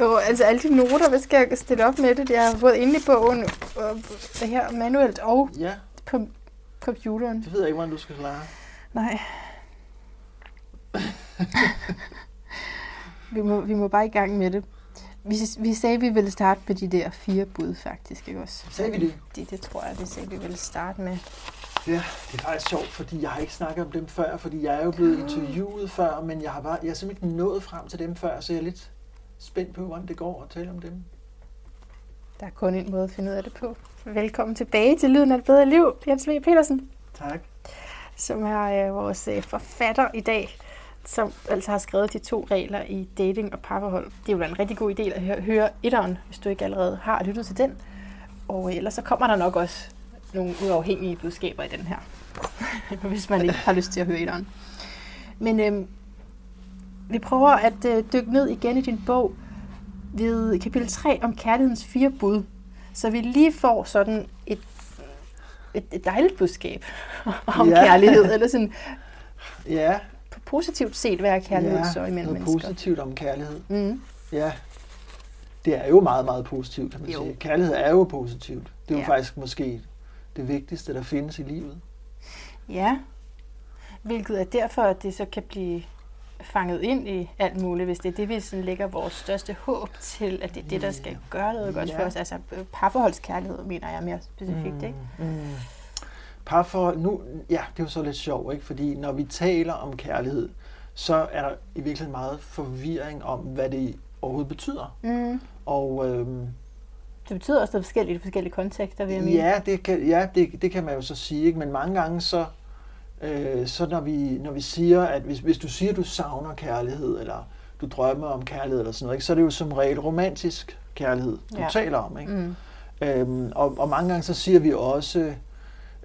Jo, altså alle de noter, hvad skal jeg stille op med det? Jeg har både inde i bogen, og det her manuelt og Ja, på computeren. det ved jeg ikke, hvordan du skal klare. Nej. vi, må, vi må bare i gang med det. Vi, vi sagde, at vi ville starte med de der fire bud, faktisk, ikke også? Sagde vi det? Det, det tror jeg, vi sagde, vi ville starte med. Ja, det er faktisk sjovt, fordi jeg har ikke snakket om dem før, fordi jeg er jo blevet interviewet før, men jeg har, bare, jeg har simpelthen ikke nået frem til dem før, så jeg er lidt spændt på, hvordan det går at tale om dem. Der er kun en måde at finde ud af det på. Velkommen tilbage til Lyden af et bedre liv, Jens V. Petersen, Tak. som er øh, vores øh, forfatter i dag, som altså har skrevet de to regler i dating og parforhold. Det er jo en rigtig god idé at høre, høre etteren, hvis du ikke allerede har lyttet til den. Og øh, ellers så kommer der nok også nogle uafhængige budskaber i den her, hvis man ikke har lyst til at høre etteren. Men øh, vi prøver at øh, dykke ned igen i din bog ved kapitel 3 om kærlighedens fire bud. Så vi lige får sådan et, et, et dejligt budskab om Ja. kærlighed, eller sådan Ja, på positivt set, hvad er kærlighed ja så imellem noget mennesker? positivt om kærlighed. Mm. Ja, det er jo meget, meget positivt, kan man Jo. sige. Kærlighed er jo positivt. Det er jo Ja. faktisk måske det vigtigste, der findes i livet. Ja, hvilket er derfor, at det så kan blive fanget ind i alt muligt, hvis det er det, vi sådan lægger vores største håb til, at det er det, der skal gøre noget godt Ja. for os. Altså parforholdskærlighed, mener jeg mere specifikt, ikke? Mm. Parforhold, nu, ja, det er jo så lidt sjovt, ikke? fordi når vi taler om kærlighed, så er der i virkeligheden meget forvirring om, hvad det overhovedet betyder. Mm. Og øhm, Det betyder også noget forskelligt i forskellige kontekster, vil jeg mene. ja, det kan, ja det, det kan man jo så sige, ikke? men mange gange så, øh, så når, vi, når vi siger, at hvis, hvis du siger, at du savner kærlighed, eller du drømmer om kærlighed, eller sådan noget, ikke? så er det jo som regel romantisk kærlighed, du Ja. taler om. Ikke? Mm. Øhm, og, og mange gange så siger vi også,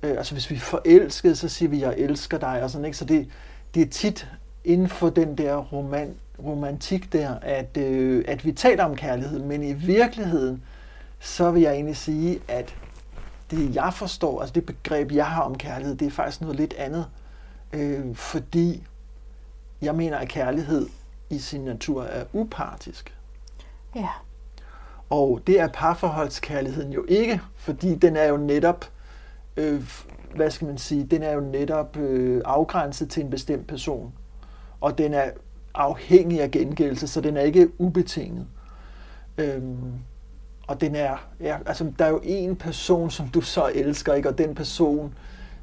øh, altså hvis vi er forelskede, så siger vi, jeg elsker dig, og sådan, ikke? Så det, det er tit inden for den der roman, romantik der, at, øh, at vi taler om kærlighed, men i virkeligheden, så vil jeg egentlig sige, at det jeg forstår, altså det begreb, jeg har om kærlighed, det er faktisk noget lidt andet. Øh, fordi jeg mener, at kærlighed i sin natur er upartisk. Ja. Og det er parforholdskærligheden jo ikke, fordi den er jo netop, øh, hvad skal man sige, den er jo netop øh, afgrænset til en bestemt person. Og den er afhængig af gengældelse, så den er ikke ubetinget. Øhm, og den er, ja, altså der er jo en person, som du så elsker, ikke? og den person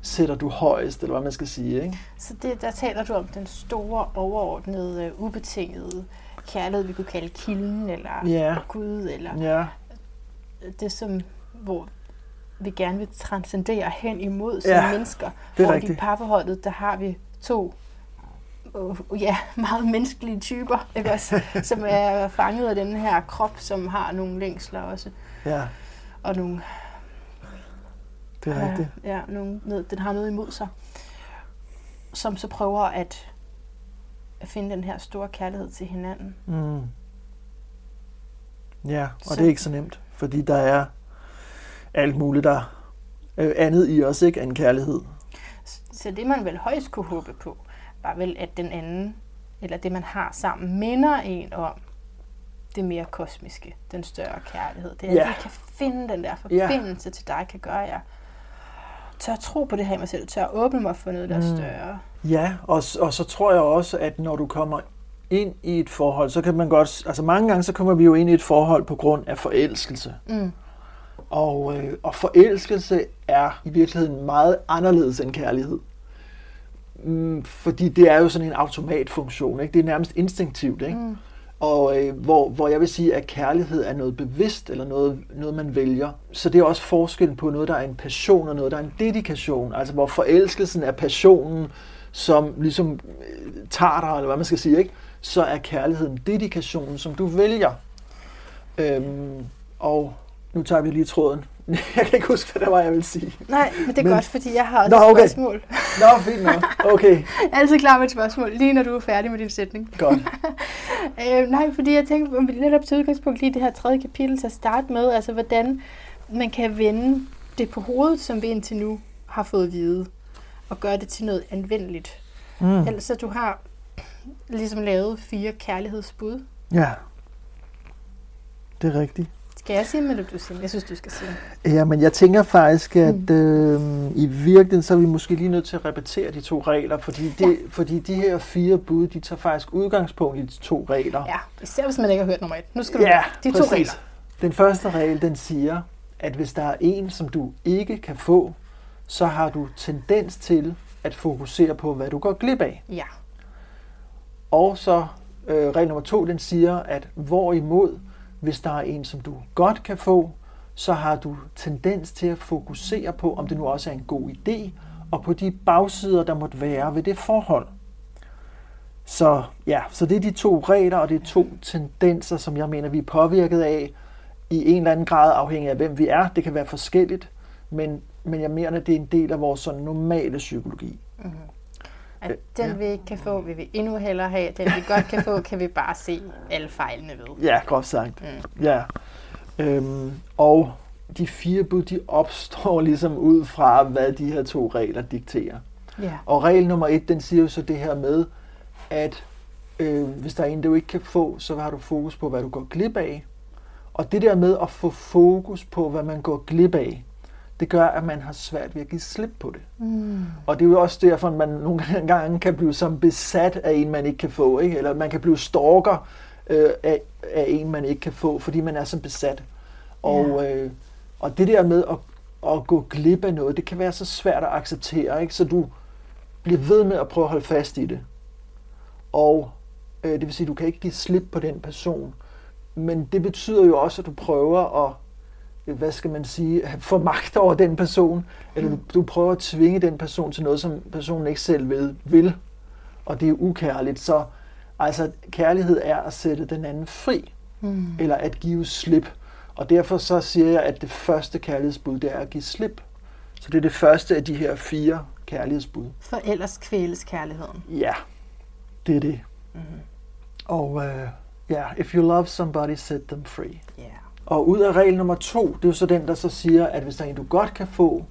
sætter du højest, eller hvad man skal sige. Ikke? Så det, der taler du om den store, overordnede, øh, ubetingede kærlighed, vi kunne kalde kilden, eller Ja. Gud, eller Ja, det, som, hvor vi gerne vil transcendere hen imod som Ja, mennesker. det er hvor rigtigt. i parforholdet, der har vi to uh, ja, meget menneskelige typer, ikke også? som er fanget af den her krop, som har nogle længsler også, ja, og nogle, det er rigtigt. ja, nogle, noget, den har noget imod sig, som så prøver at, at finde den her store kærlighed til hinanden. Mm. Ja, og Så- det er ikke så nemt, fordi der er alt muligt der øh, andet i os, ikke, end kærlighed. Så det, man vel højst kunne håbe på, var vel, at den anden, eller det, man har sammen, minder en om det mere kosmiske, den større kærlighed. Det er, at Ja. jeg kan finde den der forbindelse til dig, kan gøre, at jeg tør tro på det her i mig selv, tør åbne mig for noget, der er Mm. større. Ja, og, og så tror jeg også, at når du kommer ind i et forhold, så kan man godt, altså mange gange så kommer vi jo ind i et forhold på grund af forelskelse. Mm. Og, øh, og forelskelse er i virkeligheden meget anderledes end kærlighed. Mm, fordi det er jo sådan en automatfunktion, ikke? det er nærmest instinktivt. Ikke? Mm. Og øh, hvor, hvor jeg vil sige, at kærlighed er noget bevidst, eller noget, noget man vælger. Så det er også forskellen på noget, der er en passion, og noget, der er en dedikation. Altså hvor forelskelsen er passionen, som ligesom øh, tager dig, eller hvad man skal sige, ikke? så er kærligheden dedikationen, som du vælger. Øhm, og nu tager vi lige tråden. Jeg kan ikke huske, hvad det var, jeg vil sige. Nej, men det er Men- godt, fordi jeg har også Nå, et okay. spørgsmål. Nå, fint nok. Okay, Jeg er altid klar med et spørgsmål, lige når du er færdig med din sætning. godt. Øh, nej, fordi jeg tænker, om vi netop til udgangspunkt lige det her tredje kapitel til at starte med, altså hvordan man kan vende det på hovedet, som vi indtil nu har fået at vide, og gøre det til noget anvendeligt. Mm. Ellers så Altså, du har ligesom lavet fire kærlighedsbud, Ja, der der det er rigtigt. Skal jeg sige dem, eller du sige dem? Jeg synes, du skal sige dem. Ja, men jeg tænker faktisk, at øh, i virkeligheden, så er vi måske lige nødt til at repetere de to regler, fordi, det, ja. fordi de her fire bud, de tager faktisk udgangspunkt i de to regler. Ja, især hvis man ikke har hørt nummer et. Nu skal du ja, de præcis. to regler. Den første regel, den siger, at hvis der er en, som du ikke kan få, så har du tendens til at fokusere på, hvad du går glip af. Ja. Og så øh, regel nummer to, den siger, at hvorimod, hvis der er en, som du godt kan få, så har du tendens til at fokusere på, om det nu også er en god idé, og på de bagsider, der måtte være ved det forhold. Så ja, så det er de to regler, og det er to tendenser, som jeg mener, vi er påvirket af i en eller anden grad, afhængig af hvem vi er. Det kan være forskelligt, men, men jeg mener, at det er en del af vores sådan normale psykologi. Mm-hmm. At den, ja. vi ikke kan få, vil vi endnu hellere have. Den, vi godt kan få, kan vi bare se alle fejlene ved. Ja, groft sagt. Mm. Ja. Øhm, og de fire bud, de opstår ligesom ud fra, hvad de her to regler dikterer. Ja. Og regel nummer et, den siger jo så det her med, at øh, hvis der er en, du ikke kan få, så har du fokus på, hvad du går glip af. Og det der med at få fokus på, hvad man går glip af, det gør, at man har svært ved at give slip på det. Mm. Og det er jo også derfor, at man nogle gange kan blive som besat af en, man ikke kan få. Ikke? Eller man kan blive stalker øh, af, af en, man ikke kan få, fordi man er så besat. Og, yeah. øh, og det der med at, at gå glip af noget, det kan være så svært at acceptere. Ikke? Så du bliver ved med at prøve at holde fast i det. Og øh, det vil sige, at du kan ikke give slip på den person. Men det betyder jo også, at du prøver at hvad skal man sige, få magt over den person, eller du, du prøver at tvinge den person til noget, som personen ikke selv ved, vil, og det er ukærligt. Så altså, kærlighed er at sætte den anden fri, mm. eller at give slip. Og derfor så siger jeg, at det første kærlighedsbud, det er at give slip. Så det er det første af de her fire kærlighedsbud. For ellers kvæles kærligheden. Ja, det er det. Mm. Og uh, ja, yeah, if you love somebody, set them free. Yeah. Og ud af regel nummer to, det er jo så den, der så siger, at hvis der er en, du godt kan få,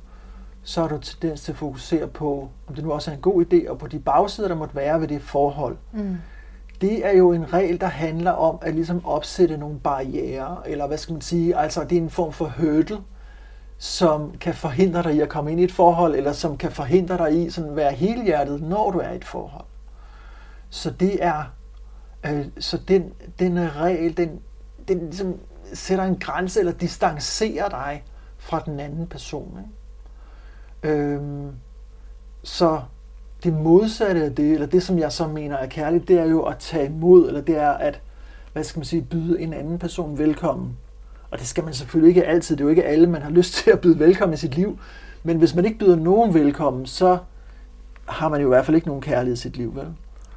så er du tendens til at fokusere på, om det nu også er en god idé, og på de bagsider, der måtte være ved det forhold. Mm. Det er jo en regel, der handler om at ligesom opsætte nogle barriere, eller hvad skal man sige, altså det er en form for hurdle, som kan forhindre dig i at komme ind i et forhold, eller som kan forhindre dig i sådan at være helhjertet, når du er i et forhold. Så det er, øh, så den, den regel, den, den ligesom sætter en grænse eller distancerer dig fra den anden person. Ikke? Øhm, så det modsatte af det, eller det som jeg så mener er kærligt, det er jo at tage imod, eller det er at, hvad skal man sige, byde en anden person velkommen. Og det skal man selvfølgelig ikke altid, det er jo ikke alle, man har lyst til at byde velkommen i sit liv. Men hvis man ikke byder nogen velkommen, så har man jo i hvert fald ikke nogen kærlighed i sit liv, vel?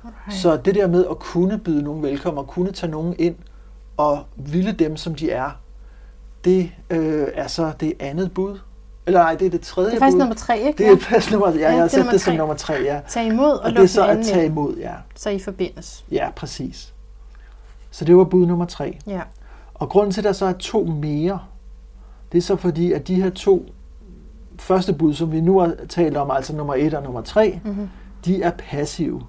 Okay. Så det der med at kunne byde nogen velkommen, og kunne tage nogen ind, og ville dem, som de er, det øh, er så det andet bud. Eller nej, det er det tredje bud. Det er faktisk bud. nummer tre, ikke? Det er faktisk nummer, ja, ja jeg har sat det som nummer tre, ja. Tag imod og, og det er så at tage imod, ja. Så I forbindes. Ja, præcis. Så det var bud nummer tre. Ja. Og grunden til, at der så er to mere, det er så fordi, at de her to første bud, som vi nu har talt om, altså nummer et og nummer tre, mm-hmm. de er passive.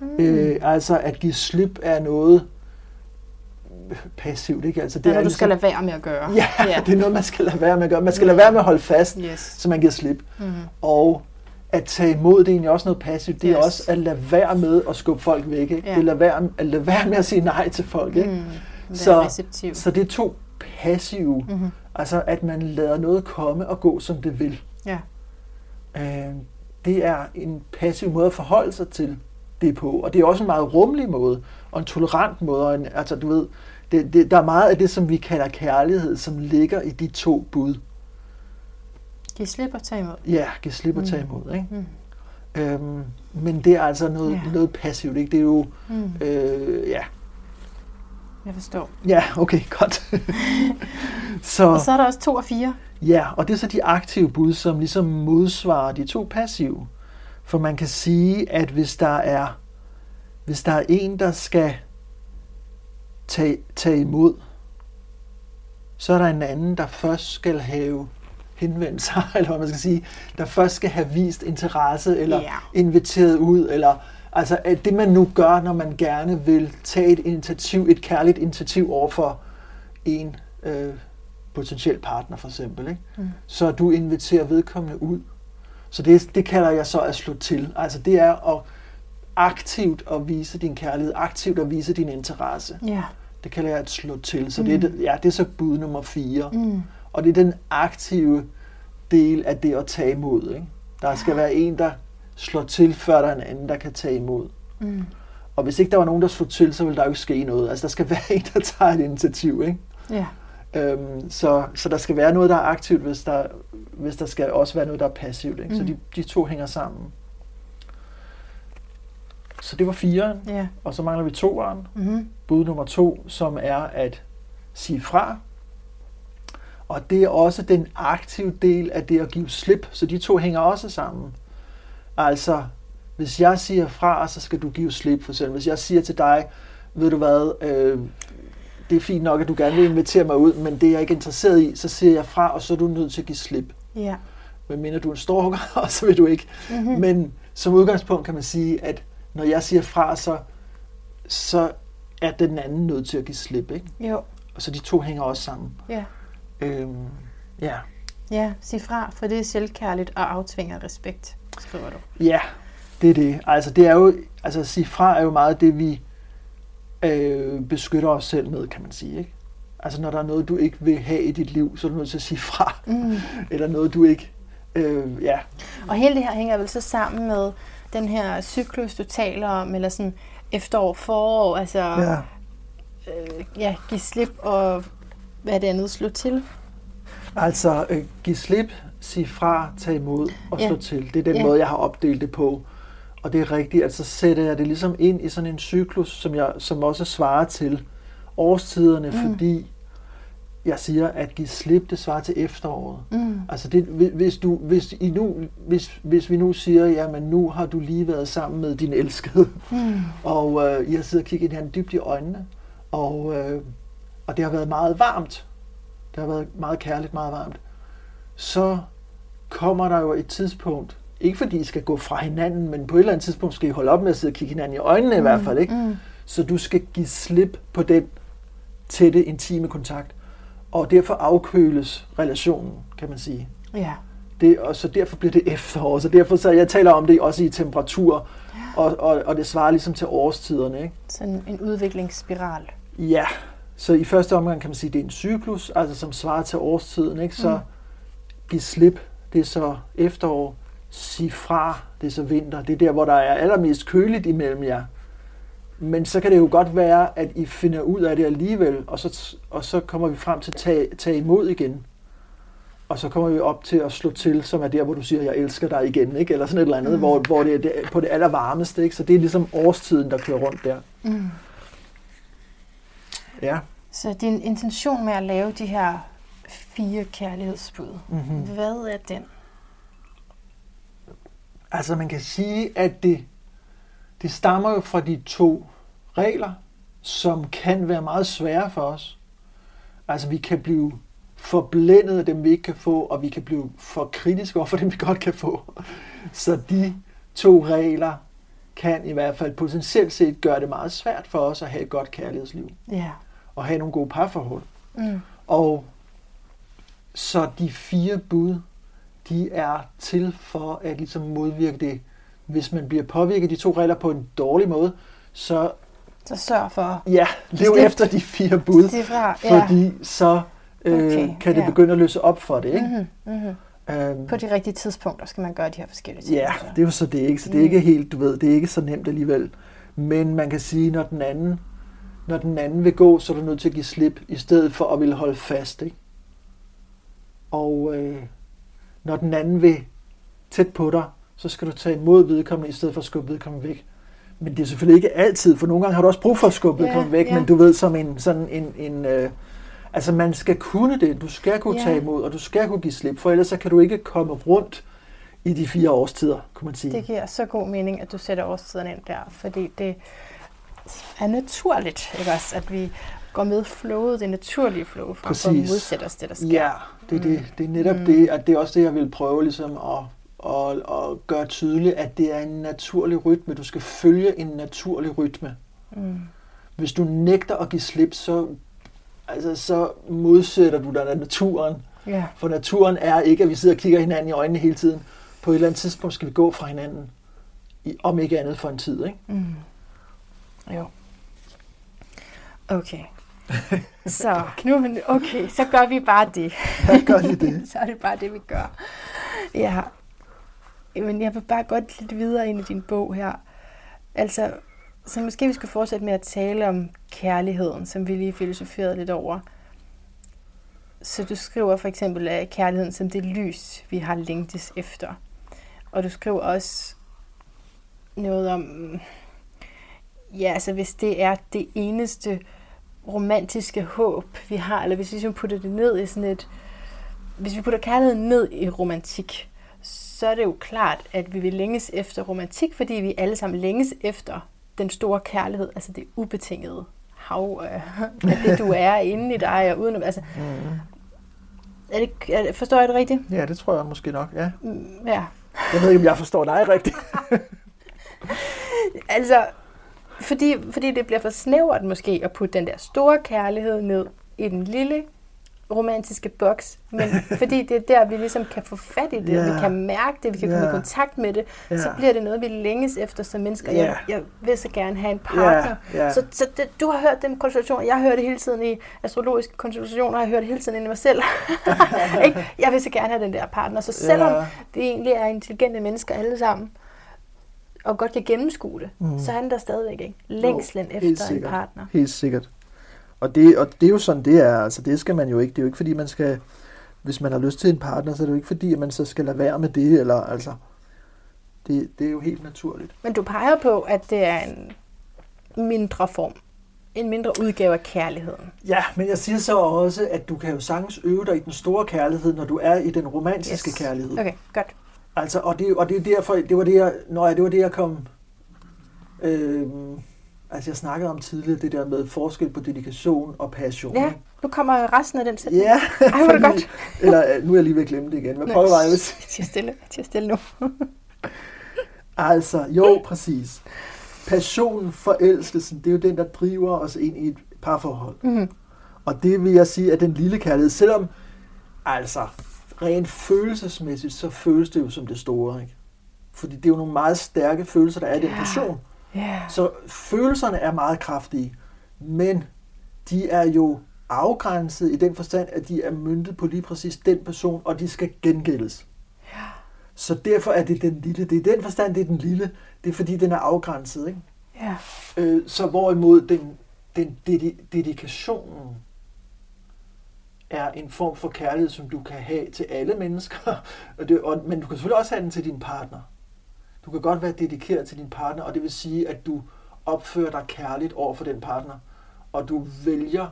Mm. Øh, altså at give slip er noget, passivt. Ikke? Altså, det, det er noget, du skal lade være med at gøre. Ja, ja, det er noget, man skal lade være med at gøre. Man skal lade være med at holde fast, yes. så man giver slip. Mm-hmm. Og at tage imod, det er egentlig også noget passivt. Det yes. er også at lade være med at skubbe folk væk. Ikke? Ja. Det er at lade, være, at lade være med at sige nej til folk. Ikke? Mm, så, så det er to passive. Mm-hmm. Altså at man lader noget komme og gå, som det vil. Ja. Øh, det er en passiv måde at forholde sig til det på. Og det er også en meget rummelig måde, og en tolerant måde. Og en, altså, du ved, det, det, der er meget af det, som vi kalder kærlighed, som ligger i de to bud. Giv slip og tage imod. Ja, giv slip og tage mm. imod. Ikke? Mm. Øhm, men det er altså noget, ja. noget passivt. Ikke? Det er jo, mm. øh, ja. Jeg forstår. Ja, okay, godt. så, og så er der også to og fire. Ja, og det er så de aktive bud, som ligesom modsvarer de to passive. For man kan sige, at hvis der er, hvis der er en, der skal tage, tage imod, så er der en anden, der først skal have henvendt sig, eller hvad man skal sige, der først skal have vist interesse, eller yeah. inviteret ud, eller altså det man nu gør, når man gerne vil tage et initiativ, et kærligt initiativ over for en øh, potentiel partner for eksempel, ikke? Mm. så du inviterer vedkommende ud. Så det, det kalder jeg så at slå til. Altså det er at aktivt at vise din kærlighed, aktivt at vise din interesse. Ja. Det kalder jeg at slå til. Så Mm. det, er, ja, det er så bud nummer fire. Mm. Og det er den aktive del af det at tage imod. Ikke? Der skal være en, der slår til, før der er en anden, der kan tage imod. Mm. Og hvis ikke der var nogen, der slog til, så ville der jo ikke ske noget. Altså der skal være en, der tager et initiativ. Ikke? Ja. Øhm, så, så der skal være noget, der er aktivt, hvis der, hvis der skal også være noget, der er passivt. Ikke? Så Mm. de, de to hænger sammen. Så det var fire, Ja. og så mangler vi toeren. Mm-hmm. Bud nummer to, som er at sige fra. Og det er også den aktive del af det at give slip, så de to hænger også sammen. Altså, hvis jeg siger fra, så skal du give slip for eksempel. Hvis jeg siger til dig, ved du hvad, øh, det er fint nok, at du gerne vil invitere mig ud, men det er jeg ikke interesseret i, så siger jeg fra, og så er du nødt til at give slip. Ja. Men mener du er en stalker, og så vil du ikke. Mm-hmm. Men som udgangspunkt kan man sige, at når jeg siger fra, så, så er den anden nødt til at give slip. Ikke? Jo. Og så de to hænger også sammen. Ja. Øhm, ja. Ja, sig fra, for det er selvkærligt og aftvinger respekt, skriver du. ja, det er det. Altså det er jo, altså sige fra er jo meget det, vi øh, beskytter os selv med, kan man sige. Ikke? Altså når der er noget, du ikke vil have i dit liv, så er du nødt til at sige fra. Mm. Eller noget, du ikke... Øh, ja, Og hele det her hænger vel så sammen med den her cyklus, du taler om, eller sådan efterår, forår, altså ja. øh, ja, give slip og hvad det andet, slå til. Altså, øh, give slip, sige fra, tage imod og Ja. slå til. Det er den Ja. måde, jeg har opdelt det på. Og det er rigtigt, at så sætter jeg det ligesom ind i sådan en cyklus, som, jeg, som også svarer til årstiderne, mm. fordi jeg siger, at give slip, det svarer til efteråret. Mm. Altså, det, hvis, du, hvis, I nu, hvis, hvis vi nu siger, jamen nu har du lige været sammen med din elskede, Mm. og øh, I har siddet og kigget hinanden dybt i øjnene, og, øh, og det har været meget varmt. Det har været meget kærligt, meget varmt. Så kommer der jo et tidspunkt, ikke fordi I skal gå fra hinanden, men på et eller andet tidspunkt skal I holde op med at sidde og kigge hinanden i øjnene i hvert fald, ikke? Mm. Så du skal give slip på den tætte, intime kontakt, og derfor afkøles relationen, kan man sige. Ja. Det, og så derfor bliver det efterår. Så derfor så jeg taler om det også i temperatur, og, og, og det svarer ligesom til årstiderne. Ikke? Sådan en udviklingsspiral. Ja, så i første omgang kan man sige, at det er en cyklus, altså som svarer til årstiden. Ikke? Så Mm. giv slip, det er så efterår. Sig fra, det er så vinter. Det er der, hvor der er allermest køligt imellem jer. Men så kan det jo godt være, at I finder ud af det alligevel, og så, og så kommer vi frem til at tage, tage imod igen. Og så kommer vi op til at slå til, som er der, hvor du siger, jeg elsker dig igen, ikke? eller sådan et eller andet, Mm. hvor, hvor det er det- på det allervarmeste. Ikke? Så det er ligesom årstiden, der kører rundt der. Mm. Ja. Så din intention med at lave de her fire kærlighedsbud, Mm-hmm. hvad er den? Altså man kan sige, at det, det stammer jo fra de to regler, som kan være meget svære for os. Altså vi kan blive forblændet af dem, vi ikke kan få, og vi kan blive for kritiske over for dem, vi godt kan få. Så de to regler kan i hvert fald potentielt set gøre det meget svært for os at have et godt kærlighedsliv Ja. og have nogle gode parforhold. Mm. Og så de fire bud, de er til for at ligesom modvirke det. Hvis man bliver påvirket af de to regler på en dårlig måde, så Så sørg for ja, lev Slip. efter de fire bud, fra. Ja. fordi så øh, Okay, kan det ja. begynde at løse op for det. Ikke? Mm-hmm. Mm-hmm. Øhm, På de rigtige tidspunkter skal man gøre de her forskellige ting. Ja, altså. det er jo så det ikke. Så det er Mm. ikke helt, du ved, det er ikke så nemt alligevel. Men man kan sige, når den anden, når den anden vil gå, så er du nødt til at give slip, i stedet for at ville holde fast. Ikke? Og øh, når den anden vil tæt på dig, så skal du tage imod vedkommende, i stedet for at skubbe vedkommende væk. Men det er selvfølgelig ikke altid, for nogle gange har du også brug for at skubbe Ja, væk, ja. men du ved, som en, sådan en, en øh, altså man skal kunne det, du skal kunne Ja. tage imod, og du skal kunne give slip, for ellers så kan du ikke komme rundt i de fire årstider, kunne man sige. Det giver så god mening, at du sætter årstiderne ind der, fordi det er naturligt, ikke også, at vi går med flowet, det naturlige flow, for at Præcis. modsætte os det, der sker. Ja, det er, det. det er netop Mm. mm. det, at det er også det, jeg vil prøve ligesom at, at, at gøre tydeligt, at det er en naturlig rytme. Du skal følge en naturlig rytme. Mm. Hvis du nægter at give slip, så altså, så modsætter du dig naturen. Ja. For naturen er ikke, at vi sidder og kigger hinanden i øjnene hele tiden. På et eller andet tidspunkt skal vi gå fra hinanden, i, om ikke andet for en tid. Ikke? Mm. Jo. Okay. Så nu, okay, så gør vi bare det. Ja, gør de det? så er det bare det, vi gør. Ja. Men jeg vil bare godt lidt videre ind i din bog her. Altså, så måske vi skal fortsætte med at tale om kærligheden, som vi lige filosoferede lidt over. Så du skriver for eksempel af kærligheden som det lys, vi har længtes efter. Og du skriver også noget om, ja, altså hvis det er det eneste romantiske håb, vi har, eller hvis vi ligesom putter det ned i sådan et, hvis vi putter kærligheden ned i romantik, så er det jo klart, at vi vil længes efter romantik, fordi vi alle sammen længes efter den store kærlighed, altså det ubetingede hav af, af det, du er inde i dig, og uden altså, mm. er det, er det, forstår jeg det rigtigt? Ja, det tror jeg måske nok, ja. Mm, ja. Jeg ved ikke, om jeg forstår dig rigtigt. altså, fordi, fordi det bliver for snævert måske at putte den der store kærlighed ned i den lille romantiske boks, men fordi det er der, vi ligesom kan få fat i det, yeah. vi kan mærke det, vi kan yeah. komme i kontakt med det, yeah. så bliver det noget, vi længes efter som mennesker. Yeah. Jeg, jeg vil så gerne have en partner. Yeah. Yeah. Så, så det, du har hørt den konsultation, jeg hører det hele tiden i astrologiske konsultationer, jeg hører det hele tiden i mig selv. jeg vil så gerne have den der partner. Så selvom yeah. vi egentlig er intelligente mennesker alle sammen, og godt kan gennemskue det, mm. så er den der stadigvæk ikke. Længslen jo, efter en partner. Helt sikkert. Og det, og det er jo sådan, det er. Altså, det skal man jo ikke. Det er jo ikke, fordi man skal... Hvis man har lyst til en partner, så er det jo ikke, fordi at man så skal lade være med det, eller altså... Det, det er jo helt naturligt. Men du peger på, at det er en mindre form. En mindre udgave af kærligheden. Ja, men jeg siger så også, at du kan jo sagtens øve dig i den store kærlighed, når du er i den romantiske yes. kærlighed. Okay, godt. Altså, og det, og det er derfor, det var det, jeg, når jeg, det var det, jeg kom... Øh, Altså jeg snakkede om tidligere det der med forskel på dedikation og passion. Ja, nu kommer resten af den sætning. Ja, Ej, var det godt. eller øh, nu er jeg lige ved at glemme det igen. Hvad prøver jeg at sige? stille, jeg stille nu. altså, jo, præcis. Passionen, forelskelsen, det er jo den, der driver os ind i et parforhold. Mm-hmm. Og det vil jeg sige, at den lille kærlighed, selvom altså rent følelsesmæssigt, så føles det jo som det store. Ikke? Fordi det er jo nogle meget stærke følelser, der er i den passion. Yeah. Så følelserne er meget kraftige, men de er jo afgrænset i den forstand, at de er myndet på lige præcis den person, og de skal gengældes. Yeah. Så derfor er det den lille. Det er den forstand, det er den lille. Det er fordi, den er afgrænset. Ikke? Yeah. Øh, så hvorimod den, den dedikationen er en form for kærlighed, som du kan have til alle mennesker. Og det, og, men du kan selvfølgelig også have den til din partner. Du kan godt være dedikeret til din partner, og det vil sige, at du opfører dig kærligt over for den partner, og du vælger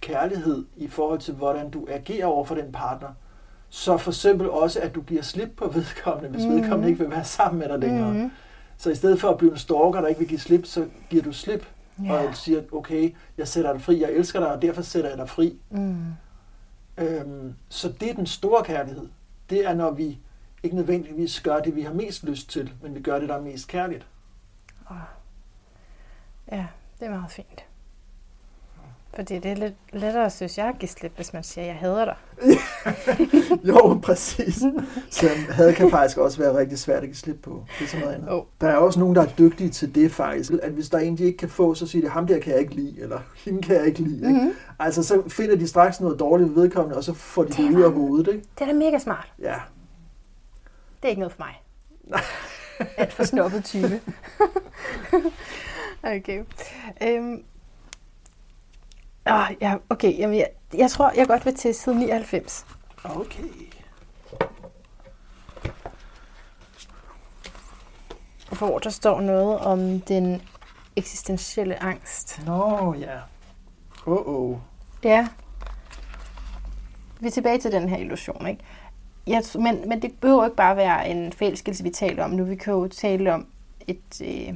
kærlighed i forhold til, hvordan du agerer over for den partner. Så for eksempel også, at du giver slip på vedkommende, hvis mm. vedkommende ikke vil være sammen med dig længere. Mm. Så i stedet for at blive en stalker, der ikke vil give slip, så giver du slip yeah. og siger, okay, jeg sætter dig fri, jeg elsker dig, og derfor sætter jeg dig fri. Mm. Øhm, så det er den store kærlighed. Det er, når vi ikke nødvendigvis gør det, vi har mest lyst til, men vi gør det, der er mest kærligt. Ja, det er meget fint. Fordi det er lidt lettere, synes jeg, at give slip, hvis man siger, at jeg hader dig. jo, præcis. Så had kan faktisk også være rigtig svært at give slip på. Det er sådan noget andet. Oh. Der er også nogen, der er dygtige til det faktisk. At hvis der er en, de ikke kan få, så siger de, ham der kan jeg ikke lide, eller hende kan jeg ikke lide. Ikke? Mm-hmm. Altså, så finder de straks noget dårligt ved vedkommende, og så får de det, det ud af hovedet. Ikke? Det er da mega smart. Ja, det er ikke noget for mig. At for snobbet type. okay. Øhm. Oh, ja, okay. Jamen, jeg, jeg tror, jeg godt vil til side 99. Okay. Hvor der står noget om den eksistentielle angst. Nå, ja. Åh, oh, oh. Ja. Vi er tilbage til den her illusion, ikke? Ja, men, men det behøver ikke bare være en forelskelse, vi taler om nu. Vi kan jo tale om et øh,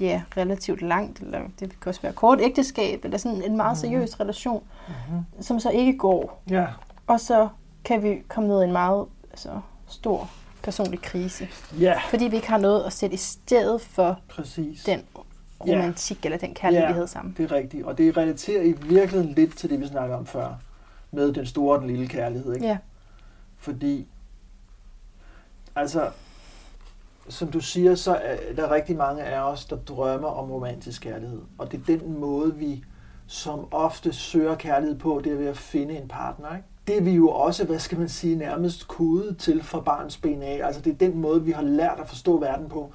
ja, relativt langt, eller det kan også være kort ægteskab, eller sådan en meget mhm. seriøs mm-hmm. relation, mm-hmm. som så ikke går. Ja. Og så kan vi komme ned i en meget altså, stor personlig krise. Ja. Fordi vi ikke har noget at sætte i stedet for Præcis. den romantik, ja. eller den kærlighed, ja, vi havde sammen. det er rigtigt. Og det relaterer i virkeligheden lidt til det, vi snakker om før, med den store og den lille kærlighed. Ikke? Ja. Fordi, altså, som du siger, så er der rigtig mange af os, der drømmer om romantisk kærlighed. Og det er den måde, vi som ofte søger kærlighed på, det er ved at finde en partner. Ikke? Det er vi jo også, hvad skal man sige, nærmest kodet til fra barns ben af. Altså det er den måde, vi har lært at forstå verden på.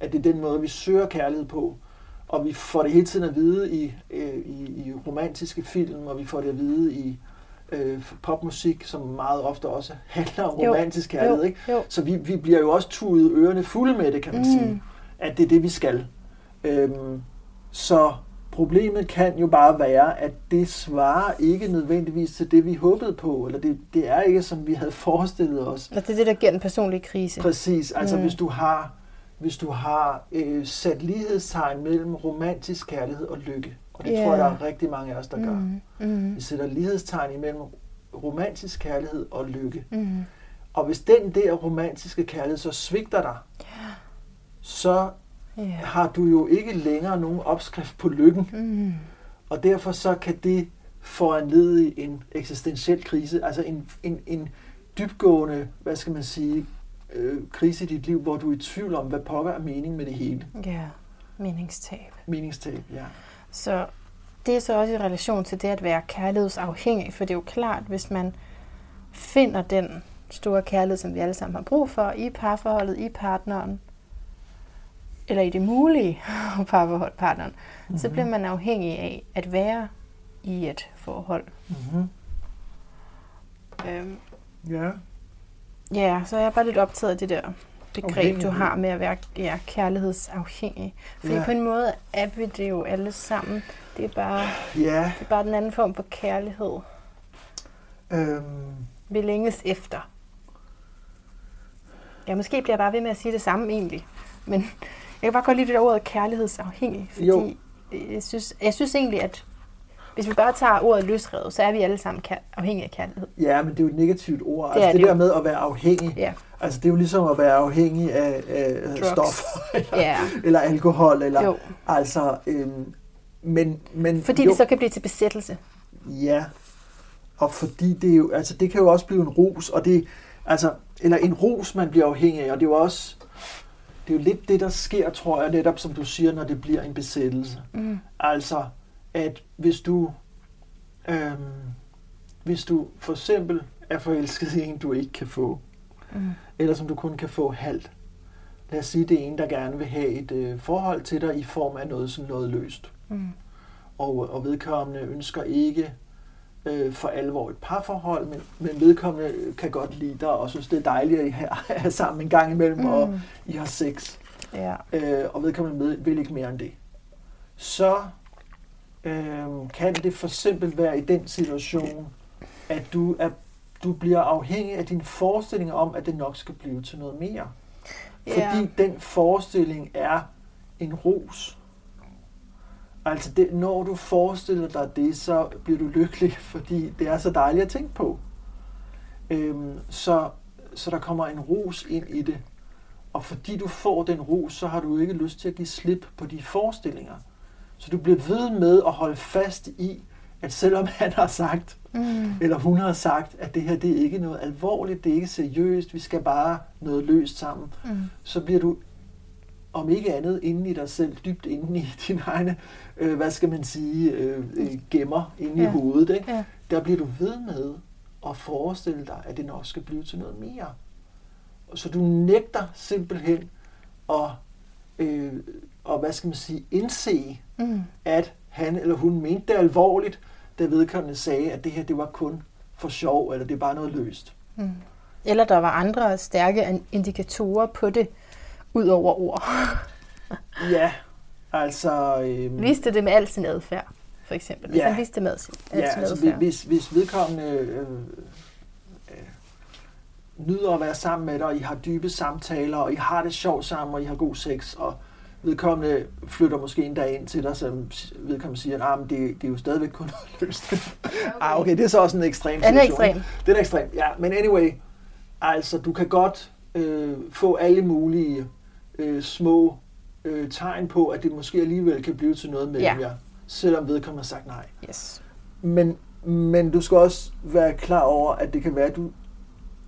At det er den måde, vi søger kærlighed på. Og vi får det hele tiden at vide i, øh, i, i romantiske film, og vi får det at vide i øh, popmusik, som meget ofte også handler om romantisk kærlighed. jo, Ikke? jo. Så vi, vi bliver jo også tudet ørerne fulde med det, kan man Mm. sige. At det er det, vi skal. Øhm, så problemet kan jo bare være, at det svarer ikke nødvendigvis til det, vi håbede på, eller det, det er ikke, som vi havde forestillet os. Og det er det, der giver den personlige krise. Præcis. Altså Mm. hvis du har, hvis du har øh, sat lighedstegn mellem romantisk kærlighed og lykke, og det Ja. tror jeg, der er rigtig mange af os, der gør. Mm, mm, Vi sætter lighedstegn imellem romantisk kærlighed og lykke. mm. Og hvis den der romantiske kærlighed så svigter dig, så Ja. har du jo ikke længere nogen opskrift på lykken, Mm. og derfor så kan det foranlede en eksistentiel krise, altså en, en, en dybgående, hvad skal man sige, øh, krise i dit liv, hvor du er i tvivl om, hvad pokker er mening med det hele. ja, meningstab. Meningstab, ja. Så det er så også i relation til det at være kærlighedsafhængig, for det er jo klart, hvis man finder den store kærlighed, som vi alle sammen har brug for i parforholdet, i partneren, eller i det mulige parforhold, partneren, mm-hmm. så bliver man afhængig af at være i et forhold. Mm-hmm. Øhm, Ja. ja, så er jeg bare lidt optaget af det der begreb, du Afhængighed. har med at være ja, kærlighedsafhængig. Fordi Ja. på en måde er vi det jo alle sammen. Det er bare, Ja, det er bare den anden form for kærlighed. øhm, vi længes efter. Ja, måske bliver jeg bare ved med at sige det samme egentlig. Men jeg kan bare godt lide det der ordet kærlighedsafhængig. Fordi Jo. Jeg, synes, jeg synes egentlig, at hvis vi bare tager ordet løsrevet, så er vi alle sammen afhængige af kærlighed. ja, men det er jo et negativt ord. Det er altså det, det der jo. med at være afhængig, Ja, altså det er jo ligesom at være afhængig af, Drugs. stoffer, eller, ja. eller alkohol, eller Jo. altså, øhm, men, men fordi jo, det så kan blive til besættelse. Ja, og fordi det er jo, altså det kan jo også blive en ros, og det, altså, eller en ros, man bliver afhængig af, og det er jo også, det er jo lidt det, der sker, tror jeg, netop som du siger, når det bliver en besættelse. Mm. Altså, at hvis du, øhm, hvis du for eksempel er forelsket i en, du ikke kan få, Mm. eller som du kun kan få halvt. Lad os sige, det er en, der gerne vil have et øh, forhold til dig i form af noget sådan noget løst. Mm. Og, og vedkommende ønsker ikke øh, for alvor et parforhold, men, men vedkommende kan godt lide dig og synes, det er dejligt, at I er, sammen en gang imellem, mm. og. I har sex. Ja. Øh, og vedkommende med, vil ikke mere end det. Så øh, kan det for eksempel være i den situation, at du, er, du bliver afhængig af dine forestillinger om, at det nok skal blive til noget mere. Ja. Fordi den forestilling er en ros. Altså, det, når du forestiller dig det, så bliver du lykkelig, fordi det er så dejligt at tænke på. Øhm, så, så der kommer en ros ind i det. Og fordi du får den ros, så har du ikke lyst til at give slip på de forestillinger. Så du bliver ved med at holde fast i, at selvom han har sagt, Mm. eller hun har sagt, at det her det er ikke noget alvorligt, det er ikke seriøst, vi skal bare noget løst sammen, Mm. så bliver du om ikke andet inde i dig selv, dybt inde i dine egne, øh, hvad skal man sige, øh, øh, gemmer inde ja. Ja. i hovedet. Ikke? Ja. Der bliver du ved med at forestille dig, at det nok skal blive til noget mere. Så du nægter simpelthen at, øh, og hvad skal man sige, indse, Mm. at han eller hun mente det alvorligt, da vedkommende sagde, at det her det var kun for sjov, eller det er bare noget løst. Mm. Eller der var andre stærke indikatorer på det, ud over ord. Ja, altså... Øh, Viste det med al sin adfærd, for eksempel. Hvis Ja. han viste det med al sin, Ja, sin altså adfærd. hvis, hvis vedkommende øh, øh, nyder at være sammen med dig, og I har dybe samtaler, og I har det sjovt sammen, og I har god sex, og vedkommende flytter måske en dag ind til dig, som vedkommende siger, at ah, men det, det er jo stadigvæk kun løst. ah, okay, det er så også en ekstrem Den er situation. ekstrem. Det er ekstremt, ja. Men anyway, altså du kan godt øh, få alle mulige øh, små øh, tegn på, at det måske alligevel kan blive til noget mellem Ja. jer, selvom vedkommende har sagt nej. Yes. Men, men du skal også være klar over, at det kan være, at du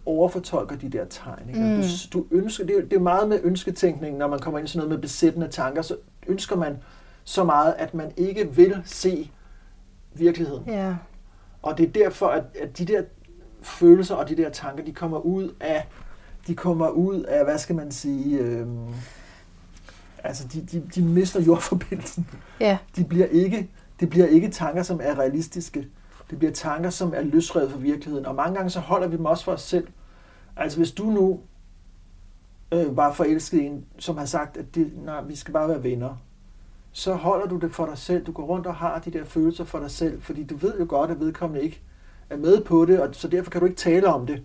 overfortolker de der tegn. Ikke? Mm. Du, du ønsker, det, er, det er meget med ønsketænkning, når man kommer ind i sådan noget med besættende tanker, så ønsker man så meget, at man ikke vil se virkeligheden. Ja. Og det er derfor, at, at de der følelser og de der tanker, de kommer ud af, de kommer ud af, hvad skal man sige, øhm, altså de, de, de mister jordforbindelsen. Ja. De bliver ikke, det bliver ikke tanker, som er realistiske. Det bliver tanker, som er løsrevet fra virkeligheden. Og mange gange så holder vi dem også for os selv. Altså hvis du nu øh, var forelsket i en, som har sagt, at det, nej, vi skal bare være venner, så holder du det for dig selv. Du går rundt og har de der følelser for dig selv, fordi du ved jo godt, at vedkommende ikke er med på det, og så derfor kan du ikke tale om det.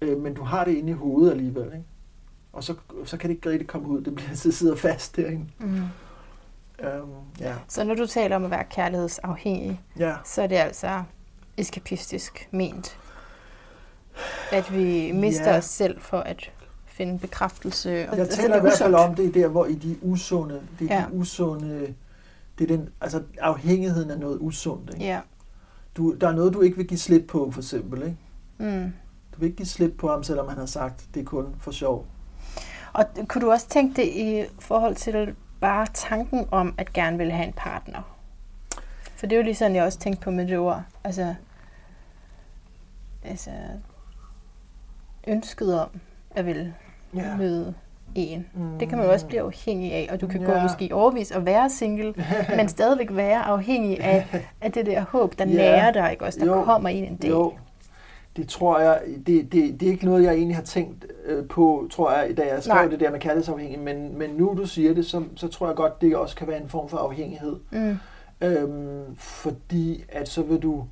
Øh, men du har det inde i hovedet alligevel. Ikke? Og så, så kan det ikke rigtig komme ud. Det bliver så sidder fast derinde. Mm. Øhm, ja. Så når du taler om at være kærlighedsafhængig, ja. så er det altså eskapistisk ment. At vi mister Ja. os selv for at finde bekræftelse. Og- Jeg altså, taler i er hvert fald om det der, hvor i de usunde, det er Ja. de usunde, det er den, altså afhængigheden af noget usundt. Ikke? Ja. Du, der er noget, du ikke vil give slip på, for eksempel. Ikke? Mm. Du vil ikke give slip på ham, selvom han har sagt, det er kun for sjov. Og kunne du også tænke det i forhold til bare tanken om at gerne vil have en partner? For det er jo lige sådan, jeg også tænkte på med det ord. Altså, altså ønsket om at vil Ja. møde en. Mm. Det kan man jo også blive afhængig af, og du kan ja. gå Ja. måske overvis og være single, men stadigvæk være afhængig af, af det der håb, der Ja. nærer dig, ikke også? Der Jo. kommer en en dag. Jo, det tror jeg, det, det, det er ikke noget, jeg egentlig har tænkt øh, på, tror jeg, da jeg skrev Nej. det der med kærlighedsafhængig, men, men nu du siger det, så, så tror jeg godt, det også kan være en form for afhængighed. Mm. Øhm, fordi at så vil du,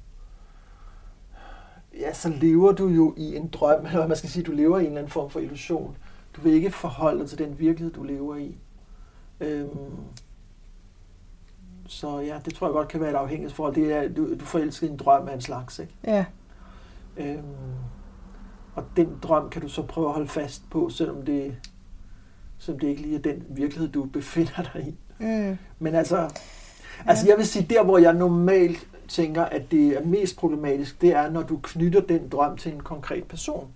ja, så lever du jo i en drøm, eller hvad man skal sige, du lever i en eller anden form for illusion. Du vil ikke forholde dig til den virkelighed, du lever i. Øhm, så ja, det tror jeg godt kan være et afhængighedsforhold. Det er, du, du forelsker en drøm af en slags, ikke? Ja. Øhm, og den drøm kan du så prøve at holde fast på, selvom det, selvom det ikke lige er den virkelighed, du befinder dig i. Mm. Men altså, altså jeg vil sige, der hvor jeg normalt tænker, at det er mest problematisk, det er, når du knytter den drøm til en konkret person.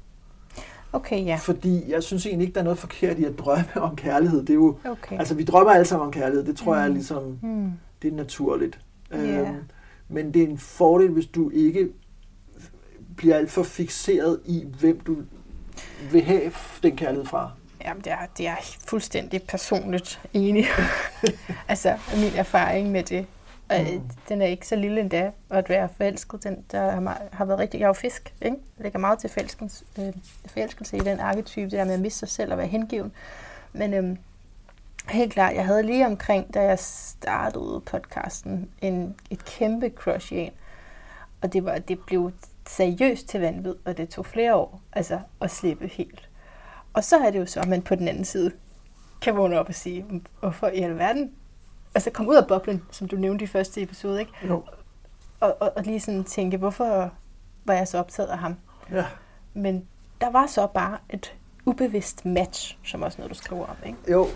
Okay, ja. Fordi jeg synes egentlig ikke, der er noget forkert i at drømme om kærlighed. Det er jo, Okay. altså vi drømmer alle sammen om kærlighed, det tror jeg er Mm. ligesom, Mm. det er naturligt. Ja. Øhm, men det er en fordel, hvis du ikke bliver alt for fixeret i, hvem du vil have den kærlighed fra. Jamen, det er, det er fuldstændig personligt enig. altså, min erfaring med det. Og Mm. mm. den er ikke så lille endda, og at være forelsket, den, der har, meget- har været rigtig, jeg er jo fisk, ikke? Jeg lægger meget til forelskelse, øh, forelskelse i den arketype, det der med at miste sig selv og være hengiven. Men øhm, helt klart, jeg havde lige omkring, da jeg startede podcasten, en, et kæmpe crush i en. Og det, var, det blev seriøst til vanvid, og det tog flere år altså, at slippe helt. Og så er det jo så, at man på den anden side kan vågne op og sige, hvorfor i alverden? Altså komme ud af boblen, som du nævnte i første episode, ikke? Jo. Og, og, og lige sådan tænke, hvorfor var jeg så optaget af ham? Ja. Men der var så bare et ubevidst match, som også noget, du skriver om, ikke? Jo.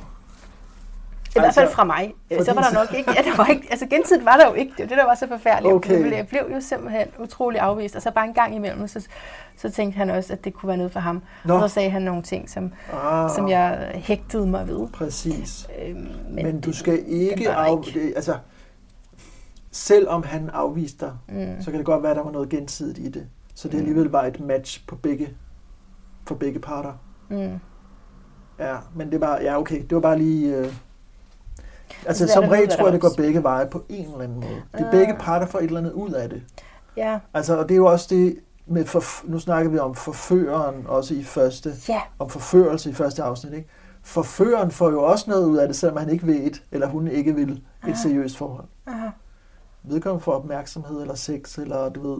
I hvert fald Altså, fra mig. fra Så var der nok ikke, ja, der var ikke, altså gensidigt var der jo ikke, det var det, der var så forfærdeligt. Okay. Jeg blev jo simpelthen utrolig afvist, og så bare en gang imellem, så, så tænkte han også, at det kunne være noget for ham. Nå. Og så sagde han nogle ting, som, Ah, som jeg hægtede mig ved. Præcis. Øhm, Men, men du skal ikke af... ikke. Det, altså, selvom han afviste dig, Mm. så kan det godt være, at der var noget gensidigt i det. Så det Mm. alligevel var et match på begge, for begge parter. Mm. Ja, men det var, ja okay, det var bare lige... Øh, altså er som regel tror jeg, det går begge veje på en eller anden måde. Det er Ah. begge parter får et eller andet ud af det. Ja, Altså, og det er jo også det med, forf- nu snakker vi om forføreren også i første, ja, om forførelse i første afsnit, ikke? Forføreren får jo også noget ud af det, selvom han ikke vil et, eller hun ikke vil et Ah. seriøst forhold. aha. Vedkommende får opmærksomhed, eller sex, eller du ved,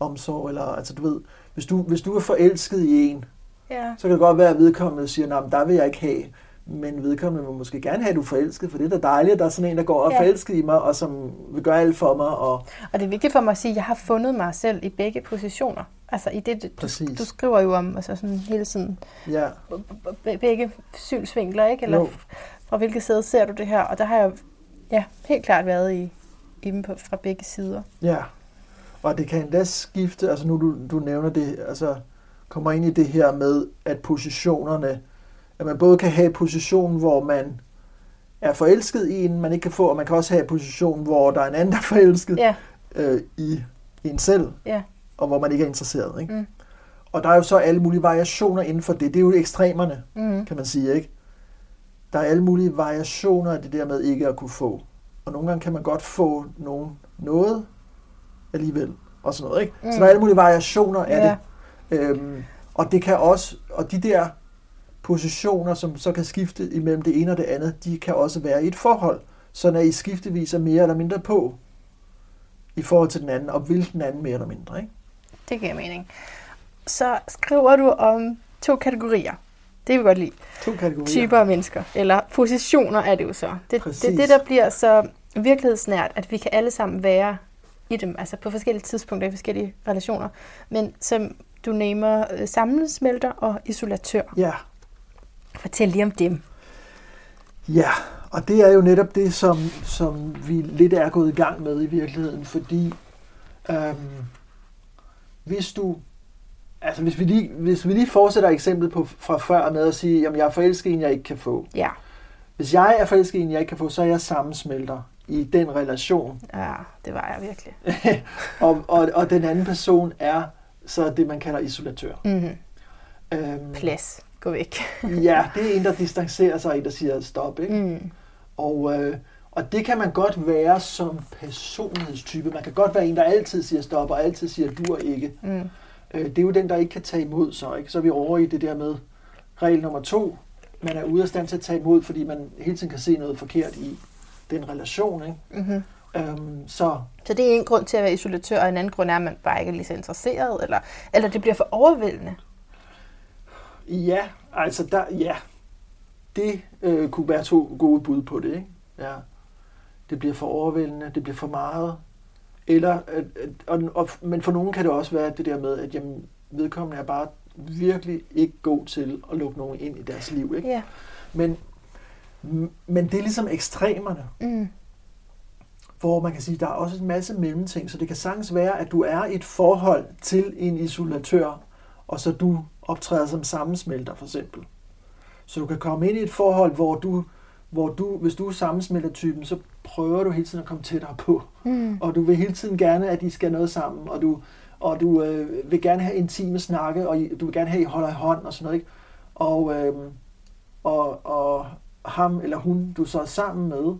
omsorg, eller altså du ved, hvis du, hvis du er forelsket i en, ja. så kan det godt være, at vedkommende siger, nej, der vil jeg ikke have. Men vedkommende vil måske gerne have, at du er forelsket, for det er da dejligt, at der er sådan en, der går og Ja. forelsket i mig, og som vil gøre alt for mig. Og, Og det er vigtigt for mig at sige, at jeg har fundet mig selv i begge positioner. Altså i det, du, Præcis. du skriver jo om altså sådan hele tiden ja, begge synsvinkler, ikke? Eller Jo. fra hvilket sted ser du det her? Og der har jeg ja, helt klart været i, i dem på, fra begge sider. Ja, og det kan endda skifte, altså nu du, du nævner det, altså kommer ind i det her med, at positionerne, at man både kan have position, hvor man er forelsket i en, man ikke kan få, og man kan også have en position, hvor der er en anden, der er forelsket Ja, øh, i en selv, ja. og hvor man ikke er interesseret. Ikke? Mm. Og der er jo så alle mulige variationer inden for det. Det er jo ekstremerne, Mm. kan man sige. ikke. Der er alle mulige variationer af det der med ikke at kunne få. Og nogle gange kan man godt få nogen, noget alligevel, og sådan noget. Ikke? Mm. Så der er alle mulige variationer af Ja. det. Øhm, og det kan også, og de der positioner, som så kan skifte imellem det ene og det andet, de kan også være i et forhold, så at I skiftevis er mere eller mindre på i forhold til den anden, og vil den anden mere eller mindre. Ikke? Det giver mening. Så skriver du om to kategorier. Det vil vi godt lide. To kategorier. Typer af mennesker. Eller positioner er det jo så. Det, det er Præcis. det, der bliver så virkelighedsnært, at vi kan alle sammen være i dem, altså på forskellige tidspunkter i forskellige relationer. Men som du nævner, øh, sammensmelter og isolatør. Ja, Fortæl lige om dem. Ja, og det er jo netop det, som, som vi lidt er gået i gang med i virkeligheden, fordi øhm, hvis du, altså hvis vi lige, hvis vi lige fortsætter eksemplet på, fra før med at sige, at jeg er forelsket en, jeg ikke kan få. Ja, Hvis jeg er forelsket en, jeg ikke kan få, så er jeg sammensmelter i den relation, ja det var jeg virkelig. og, og, og den anden person er så det, man kalder isolatør. Mm-hmm. Øhm, Plads. Gå væk. ja, det er en, der distancerer sig, en, der siger stop, ikke? Mm. Og, øh, og det kan man godt være som personlighedstype. Man kan godt være en, der altid siger stop, og altid siger du og ikke. Mm. Øh, det er jo den, der ikke kan tage imod så. Ikke? Så er vi over i det der med regel nummer to. Man er ude af stand til at tage imod, fordi man hele tiden kan se noget forkert i den relation. Ikke? Mm-hmm. Øhm, så Så det er en grund til at være isolatør, og en anden grund er, at man bare ikke er lige så interesseret, eller, eller det bliver for overvældende. Ja, altså der, ja, det øh, kunne være to gode bud på det. Ikke? Ja. Det bliver for overvældende, det bliver for meget. Eller, at, at, og, og, men for nogen kan det også være det der med, at jamen, vedkommende er bare virkelig ikke god til at lukke nogen ind i deres liv. Ikke? Ja. Men, men det er ligesom ekstremerne, Mm. hvor man kan sige, at der er også en masse mellemting. Så det kan sagtens være, at du er i et forhold til en isolatør, og så du optræder som sammensmelter for eksempel. Så du kan komme ind i et forhold, hvor du, hvor du hvis du er sammensmeltertypen, så prøver du hele tiden at komme tættere på. Mm. Og du vil hele tiden gerne, at de skal noget sammen, og du, og du øh, vil gerne have intime snakke, og I- du vil gerne have, at I holder i hånd og sådan noget. Ikke? Og, øh, og, og ham eller hun, du så er sammen med,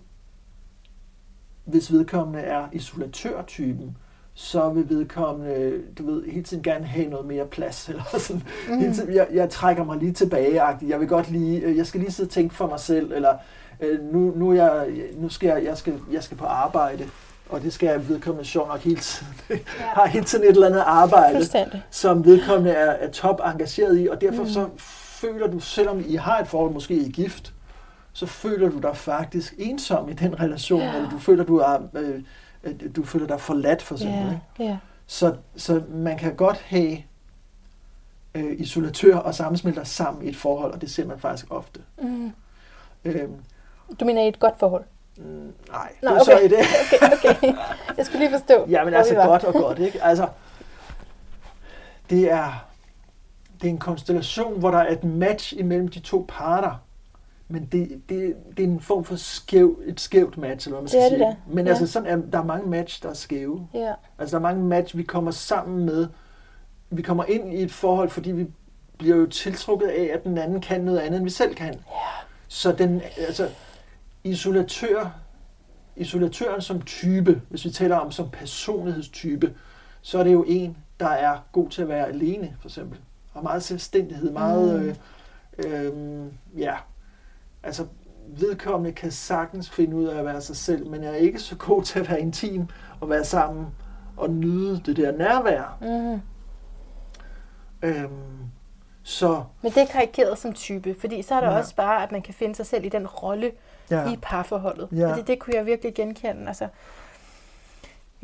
hvis vedkommende er isolatørtypen, så vil vedkommende, du ved, hele tiden gerne have noget mere plads. Eller sådan. Mm. Hele tiden, jeg, jeg trækker mig lige tilbage -agtigt. Jeg vil godt lige, øh, jeg skal lige sidde og tænke for mig selv, eller øh, nu, nu, jeg, nu skal jeg, jeg, skal, jeg skal på arbejde, og det skal jeg vedkommende sjovt nok hele tiden. Ja. har hele tiden et eller andet arbejde, Fuldstændig. som vedkommende er, er top engageret i, og derfor mm. så føler du, selvom I har et forhold, måske I er gift, så føler du dig faktisk ensom i den relation, Ja. eller du føler, du er, øh, du føler dig forladt for eksempel. Ikke? ja. Så, så man kan godt have øh, isolatør og sammensmelter sammen i et forhold, og det ser man faktisk ofte. Mm. Øhm, Du mener i et godt forhold? mm, nej, Nå, det er så okay. i det. Okay, okay. Jeg skulle lige forstå, Ja, men altså godt og godt, ikke? Altså, det er, det er en konstellation, hvor der er et match imellem de to parter. Men det, det, det er en form for skæv, et skævt match, eller hvad man skal Det er det sige. da, Men ja. altså, sådan er, der er mange match, der er skæve. Ja. Altså, der er mange match, vi kommer sammen med. Vi kommer ind i et forhold, fordi vi bliver jo tiltrukket af, at den anden kan noget andet, end vi selv kan. Ja. Så den, altså, isolatør, isolatøren som type, hvis vi taler om som personlighedstype, så er det jo en, der er god til at være alene, for eksempel. Og meget selvstændighed, meget, Mm. øh, øh, ja, altså vedkommende kan sagtens finde ud af at være sig selv, men er ikke så god til at være intim og være sammen og nyde det der nærvær. Mm. Øhm, så Men det er karikeret som type, fordi så er der Ja. også bare, at man kan finde sig selv i den rolle ja, i parforholdet. Ja. Det, det kunne jeg virkelig genkende. Altså,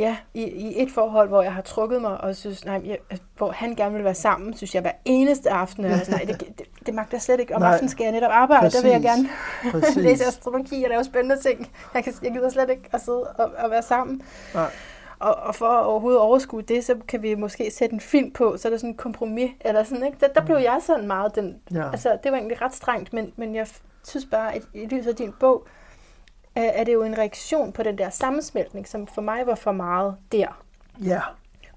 ja, i, i et forhold, hvor jeg har trukket mig og synes, nej, jeg, hvor han gerne vil være sammen, synes jeg hver eneste aften, og jeg nej, det, det, det magter jeg slet ikke. Om Nej. aftenen skal jeg netop arbejde, der vil jeg Præcis. gerne Præcis. læse astrologi og lave spændende ting. Jeg, kan, jeg gider slet ikke at sidde og, og være sammen. Nej. Og, og for at overhovedet overskue det, så kan vi måske sætte en film på, så er der sådan en kompromis, eller sådan, ikke? Der, der blev jeg sådan meget den, Ja. altså det var egentlig ret strengt, men, men jeg synes bare, at i lyset af din bog, er, er det jo en reaktion på den der sammensmeltning, som for mig var for meget der. Ja.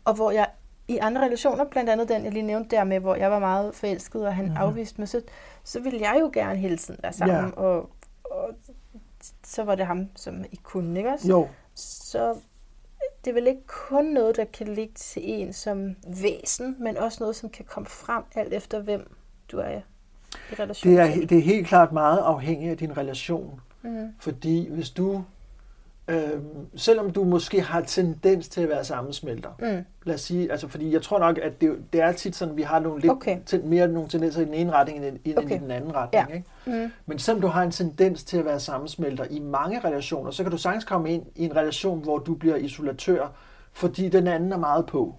Og hvor jeg i andre relationer, blandt andet den, jeg lige nævnte der med, hvor jeg var meget forelsket, og han mm-hmm. afviste mig, så, så ville jeg jo gerne hele tiden være sammen, Ja. og, og så var det ham, som ikke kunne, ikke også? Jo. Så det er vel ikke kun noget, der kan ligge til en som væsen, men også noget, som kan komme frem alt efter, hvem du er i relation Det er, til. det er helt klart meget afhængigt af din relation. Mm. Fordi hvis du, øh, selvom du måske har tendens til at være sammensmelter, Mm. lad os sige, altså fordi jeg tror nok, at det, det er tit sådan, at vi har nogle lidt Okay. ten, mere nogle tendenser i den ene retning end, end Okay. i den anden retning. Ja. Ikke? Mm. Men selvom du har en tendens til at være sammensmelter i mange relationer, så kan du sagtens komme ind i en relation, hvor du bliver isolatør, fordi den anden er meget på.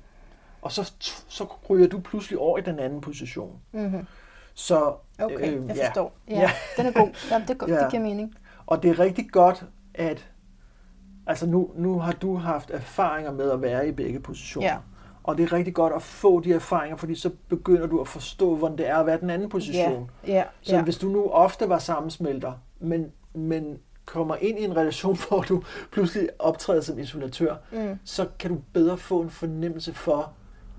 Og så, så ryger du pludselig over i den anden position. Mm-hmm. Så, Okay, øh, jeg ja. forstår. Ja, Ja. ja. Den er god. Jamen, det. Ja. det giver mening. Og det er rigtig godt, at altså nu, nu har du haft erfaringer med at være i begge positioner. Ja. Og det er rigtig godt at få de erfaringer, fordi så begynder du at forstå, hvordan det er at være den anden position. Ja, ja, Så ja. hvis du nu ofte var sammensmelter, men, men kommer ind i en relation, hvor du pludselig optræder som isolatør, Mm. så kan du bedre få en fornemmelse for,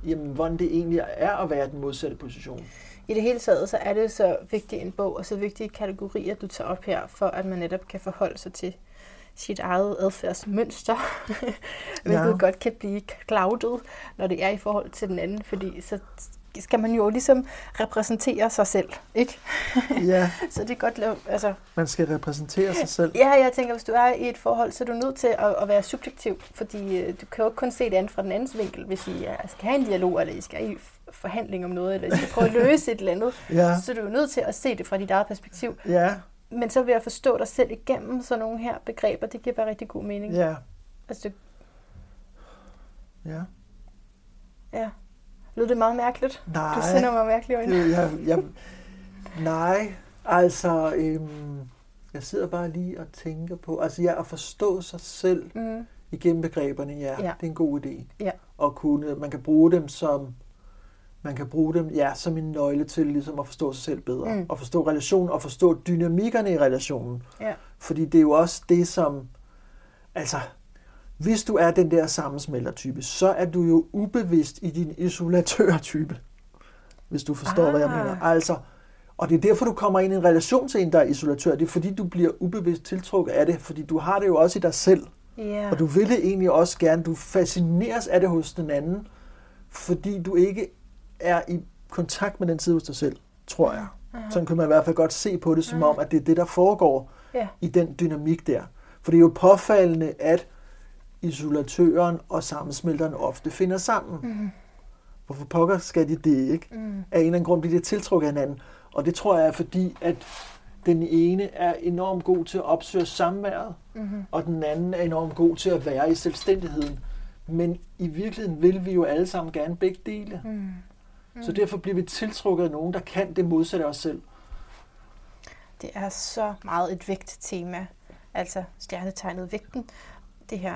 jamen, hvordan det egentlig er at være den modsatte position. I det hele taget, så er det så vigtig en bog, og så vigtige kategorier, du tager op her, for at man netop kan forholde sig til sit eget adfærdsmønster, hvilket Ja. godt kan blive cloudet, når det er i forhold til den anden, fordi så skal man jo ligesom repræsentere sig selv, ikke? Ja, Så det er godt lavet, altså, man skal repræsentere sig selv. ja, jeg tænker, hvis du er i et forhold, så er du nødt til at, at være subjektiv, fordi øh, du kan jo ikke kun se det andet fra den andens vinkel, hvis I skal have en dialog, eller I skal i forhandling om noget, eller I skal prøve at løse et eller andet, Ja, så er du jo nødt til at se det fra dit eget perspektiv. ja, Men så ved at forstå dig selv igennem sådan nogle her begreber, det giver bare rigtig god mening. ja, Altså, ja. ja. Lød det meget mærkeligt? Nej. Du sender mig mærkeligt øjne. Det, jeg, jeg, nej, altså, øhm, jeg sidder bare lige og tænker på, altså ja, at forstå sig selv Mm. igennem begreberne, ja, Ja. det er en god idé. Ja. Og kunne, man kan bruge dem som, man kan bruge dem, ja, som en nøgle til ligesom at forstå sig selv bedre. Mm. Og forstå relationen, og forstå dynamikkerne i relationen. Ja. Fordi det er jo også det, som, altså, hvis du er den der sammensmeltertype, så er du jo ubevidst i din isolatørtype. Hvis du forstår, ah. hvad jeg Ah. mener. Altså, og det er derfor, du kommer ind i en relation til en, der er isolatør. Det er fordi, du bliver ubevidst tiltrukket af det, fordi du har det jo også i dig selv. Ja. Og du vil det egentlig også gerne. Du fascineres af det hos den anden, fordi du ikke er i kontakt med den side hos dig selv, tror jeg. Sådan kan man i hvert fald godt se på det, som om, at det er det, der foregår Ja. i den dynamik der. For det er jo påfaldende, at isolatøren og sammensmelteren ofte finder sammen. Mm. Hvorfor pokker skal de det, ikke? Mm. Af en eller anden grund bliver de tiltrukket af hinanden. Og det tror jeg er fordi, at den ene er enormt god til at opsøge samværet, Mm-hmm. og den anden er enormt god til at være i selvstændigheden. Men i virkeligheden vil vi jo alle sammen gerne begge dele. Mm. Mm. Så derfor bliver vi tiltrukket af nogen, der kan det modsatte af os selv. Det er så meget et vægttema, altså stjernetegnet vægten. Det her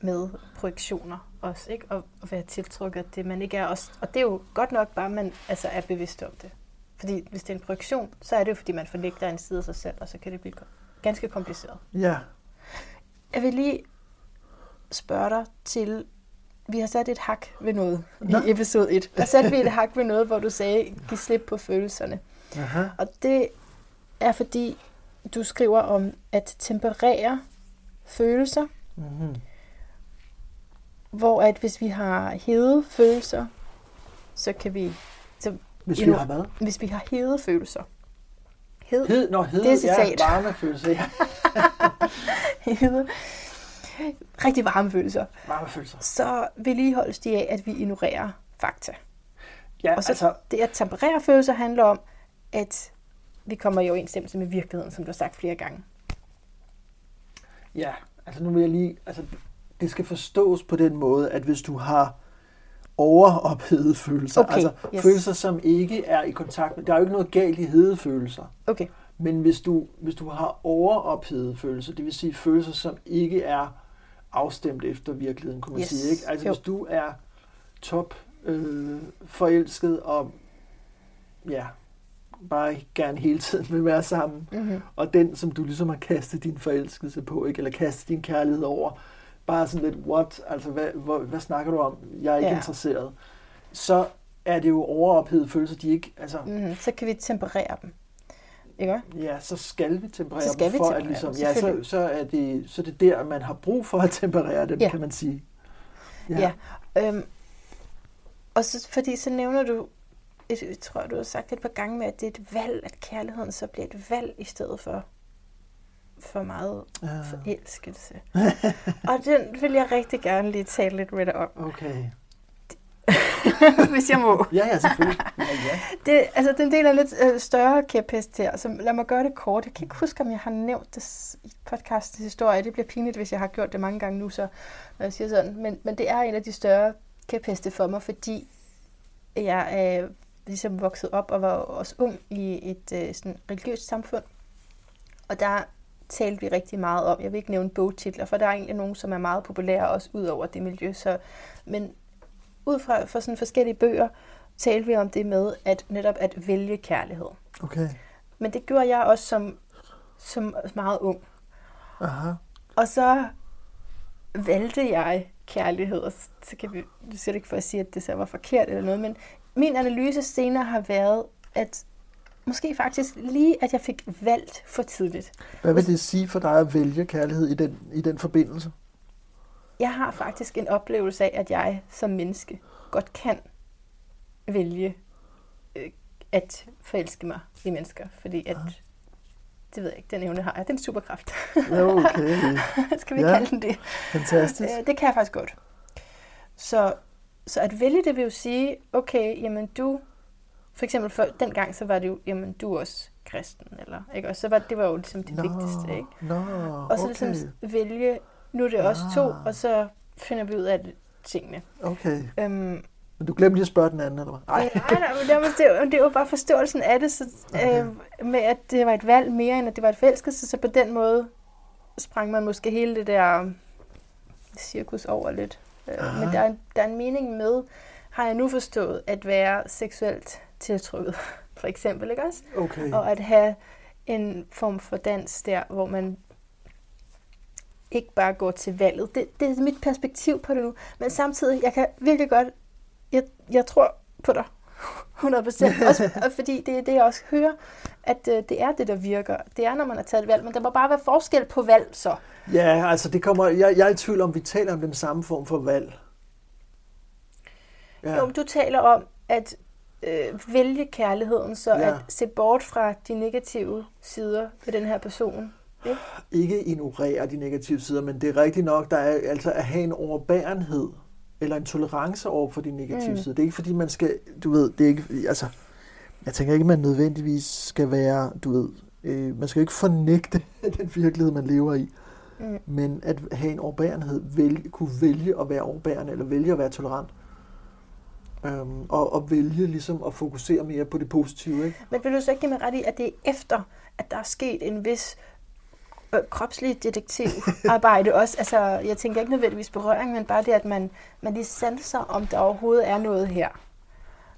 med projektioner også, ikke? Og at være tiltrukket af det, man ikke er også. Og det er jo godt nok bare, at man altså, er bevidst om det. Fordi hvis det er en projektion, så er det jo, fordi man fornægter en side af sig selv, og så kan det blive ganske kompliceret. Ja, Jeg vil lige spørge dig til, vi har sat et hak ved noget Nå. i episode 1. Der satte vi et hak ved noget, hvor du sagde, giv slip på følelserne. Aha. Og det er fordi, du skriver om at temperere følelser, Mm-hmm. hvor at hvis vi har hede følelser, så kan vi, så Hvis vi Endnu- har hvad? hvis vi har hede følelser, hed, Hed, når hed, Det er citat. ja, varmefølelse, ja. hede, rigtig varme følelser, Varmefølelser. så vedligeholdes de af, at vi ignorerer fakta. Ja, Og så altså, det at temperere følelser handler om, at vi kommer i overensstemmelse med virkeligheden, som du har sagt flere gange. ja, altså nu vil jeg lige, altså det skal forstås på den måde, at hvis du har overophedede følelser. Okay, Altså yes. følelser, som ikke er i kontakt med... Der er jo ikke noget galt i hedefølelser. Okay. Men hvis du, hvis du har overophedede følelser, det vil sige følelser, som ikke er afstemt efter virkeligheden, kunne man Yes. sige. Ikke? Altså Jo. hvis du er top øh, forelsket og ja, bare gerne hele tiden vil være sammen, Mm-hmm. og den, som du ligesom har kastet din forelskelse på, ikke? eller kastet din kærlighed over, bare sådan lidt, what, altså hvad, hvad, hvad snakker du om? Jeg er ikke Ja. interesseret. Så er det jo overophedede følelser, de ikke, altså, Mm-hmm. Så kan vi temperere dem. Ikke? Ja, så skal vi temperere Så skal dem vi for temperere at ligesom, dem, ja, så, så, er det, så er det der, man har brug for at temperere dem, Ja. kan man sige. Ja. Øhm, og så, fordi så nævner du, jeg jeg tror, du har sagt et par gange med, at det er et valg, at kærligheden så bliver et valg i stedet for for meget Ja. forelskelse. og den vil jeg rigtig gerne lige tale lidt med dig om, Okay. hvis jeg må. Ja, ja, selvfølgelig. Ja, ja. Det, altså, den del er lidt øh, større kæphest her, så lad mig gøre det kort. Jeg kan ikke huske, om jeg har nævnt det i podcastens historie. Det bliver pinligt, hvis jeg har gjort det mange gange nu, så, når jeg siger sådan. Men, men det er en af de større kæpheste for mig, fordi jeg er ligesom vokset op og var også ung i et øh, sådan religiøst samfund. Og der talte vi rigtig meget om, jeg vil ikke nævne bogtitler, for der er egentlig nogen, som er meget populære også ud over det miljø. Så, men ud fra, fra sådan forskellige bøger, talte vi om det med at netop at vælge kærlighed. Okay. Men det gjorde jeg også som, som meget ung. Aha. Og så valgte jeg kærlighed, og så kan vi, du siger det ikke for at sige, at det så var forkert eller noget, men min analyse senere har været, at måske faktisk lige, at jeg fik valgt for tidligt. Hvad vil det sige for dig at vælge kærlighed i den, i den forbindelse? Jeg har faktisk en oplevelse af, at jeg som menneske godt kan vælge øh, at forelske mig i mennesker, fordi at, det ved jeg ikke, den evne har jeg, det er en superkraft. Ja, okay. Skal vi Ja. kalde den det? Fantastisk. Øh, det kan jeg faktisk godt. Så, så at vælge det vil jo sige, okay, jamen du, for eksempel for den gang, så var det jo, jamen du er også kristen, eller, ikke? Og så var det var jo ligesom det Nå, vigtigste, ikke? Nå, Og så okay. ligesom vælge, nu er det os to, Ah. og så finder vi ud af det, tingene. Okay. Øhm, Men du glemte lige at spørge den anden, eller hvad? nej, nej, nej, men det, var, det, var, bare forståelsen af det, så, Okay. øh, med at det var et valg mere, end at det var et forelskelse, så på den måde sprang man måske hele det der cirkus over lidt. Øh, Aha. men der er, der er en mening med, har jeg nu forstået, at være seksuelt tiltrykket, for eksempel, ikke også? Okay. Og at have en form for dans der, hvor man ikke bare går til valget. Det, det er mit perspektiv på det nu. Men samtidig, jeg kan virkelig godt, jeg, jeg tror på dig. 100 procent. Også og fordi det er det, jeg også hører, at øh, det er det, der virker. Det er, når man har taget et valg. Men der må bare være forskel på valg, så. Ja, altså det kommer, jeg, jeg er i tvivl om, vi taler om den samme form for valg. Ja. Jo, du taler om at øh, vælge kærligheden, så ja. at se bort fra de negative sider ved den her person. Ikke? ikke ignorere de negative sider, men det er rigtigt nok, der er altså at have en overbærenhed, eller en tolerance over for de negative mm. Mm. sider. Det er ikke fordi, man skal, du ved, det er ikke, altså, jeg tænker ikke, man nødvendigvis skal være, du ved, øh, man skal jo ikke fornægte den virkelighed, man lever i, Mm. men at have en overbærenhed, vælge, kunne vælge at være overbærende, eller vælge at være tolerant, øhm, og, og vælge ligesom at fokusere mere på det positive, ikke? Men vil du så ikke give mig ret i, at det er efter, at der er sket en vis øh, kropslig detektivarbejde også? Altså, jeg tænker ikke nødvendigvis berøring, men bare det, at man, man lige sanser, om der overhovedet er noget her.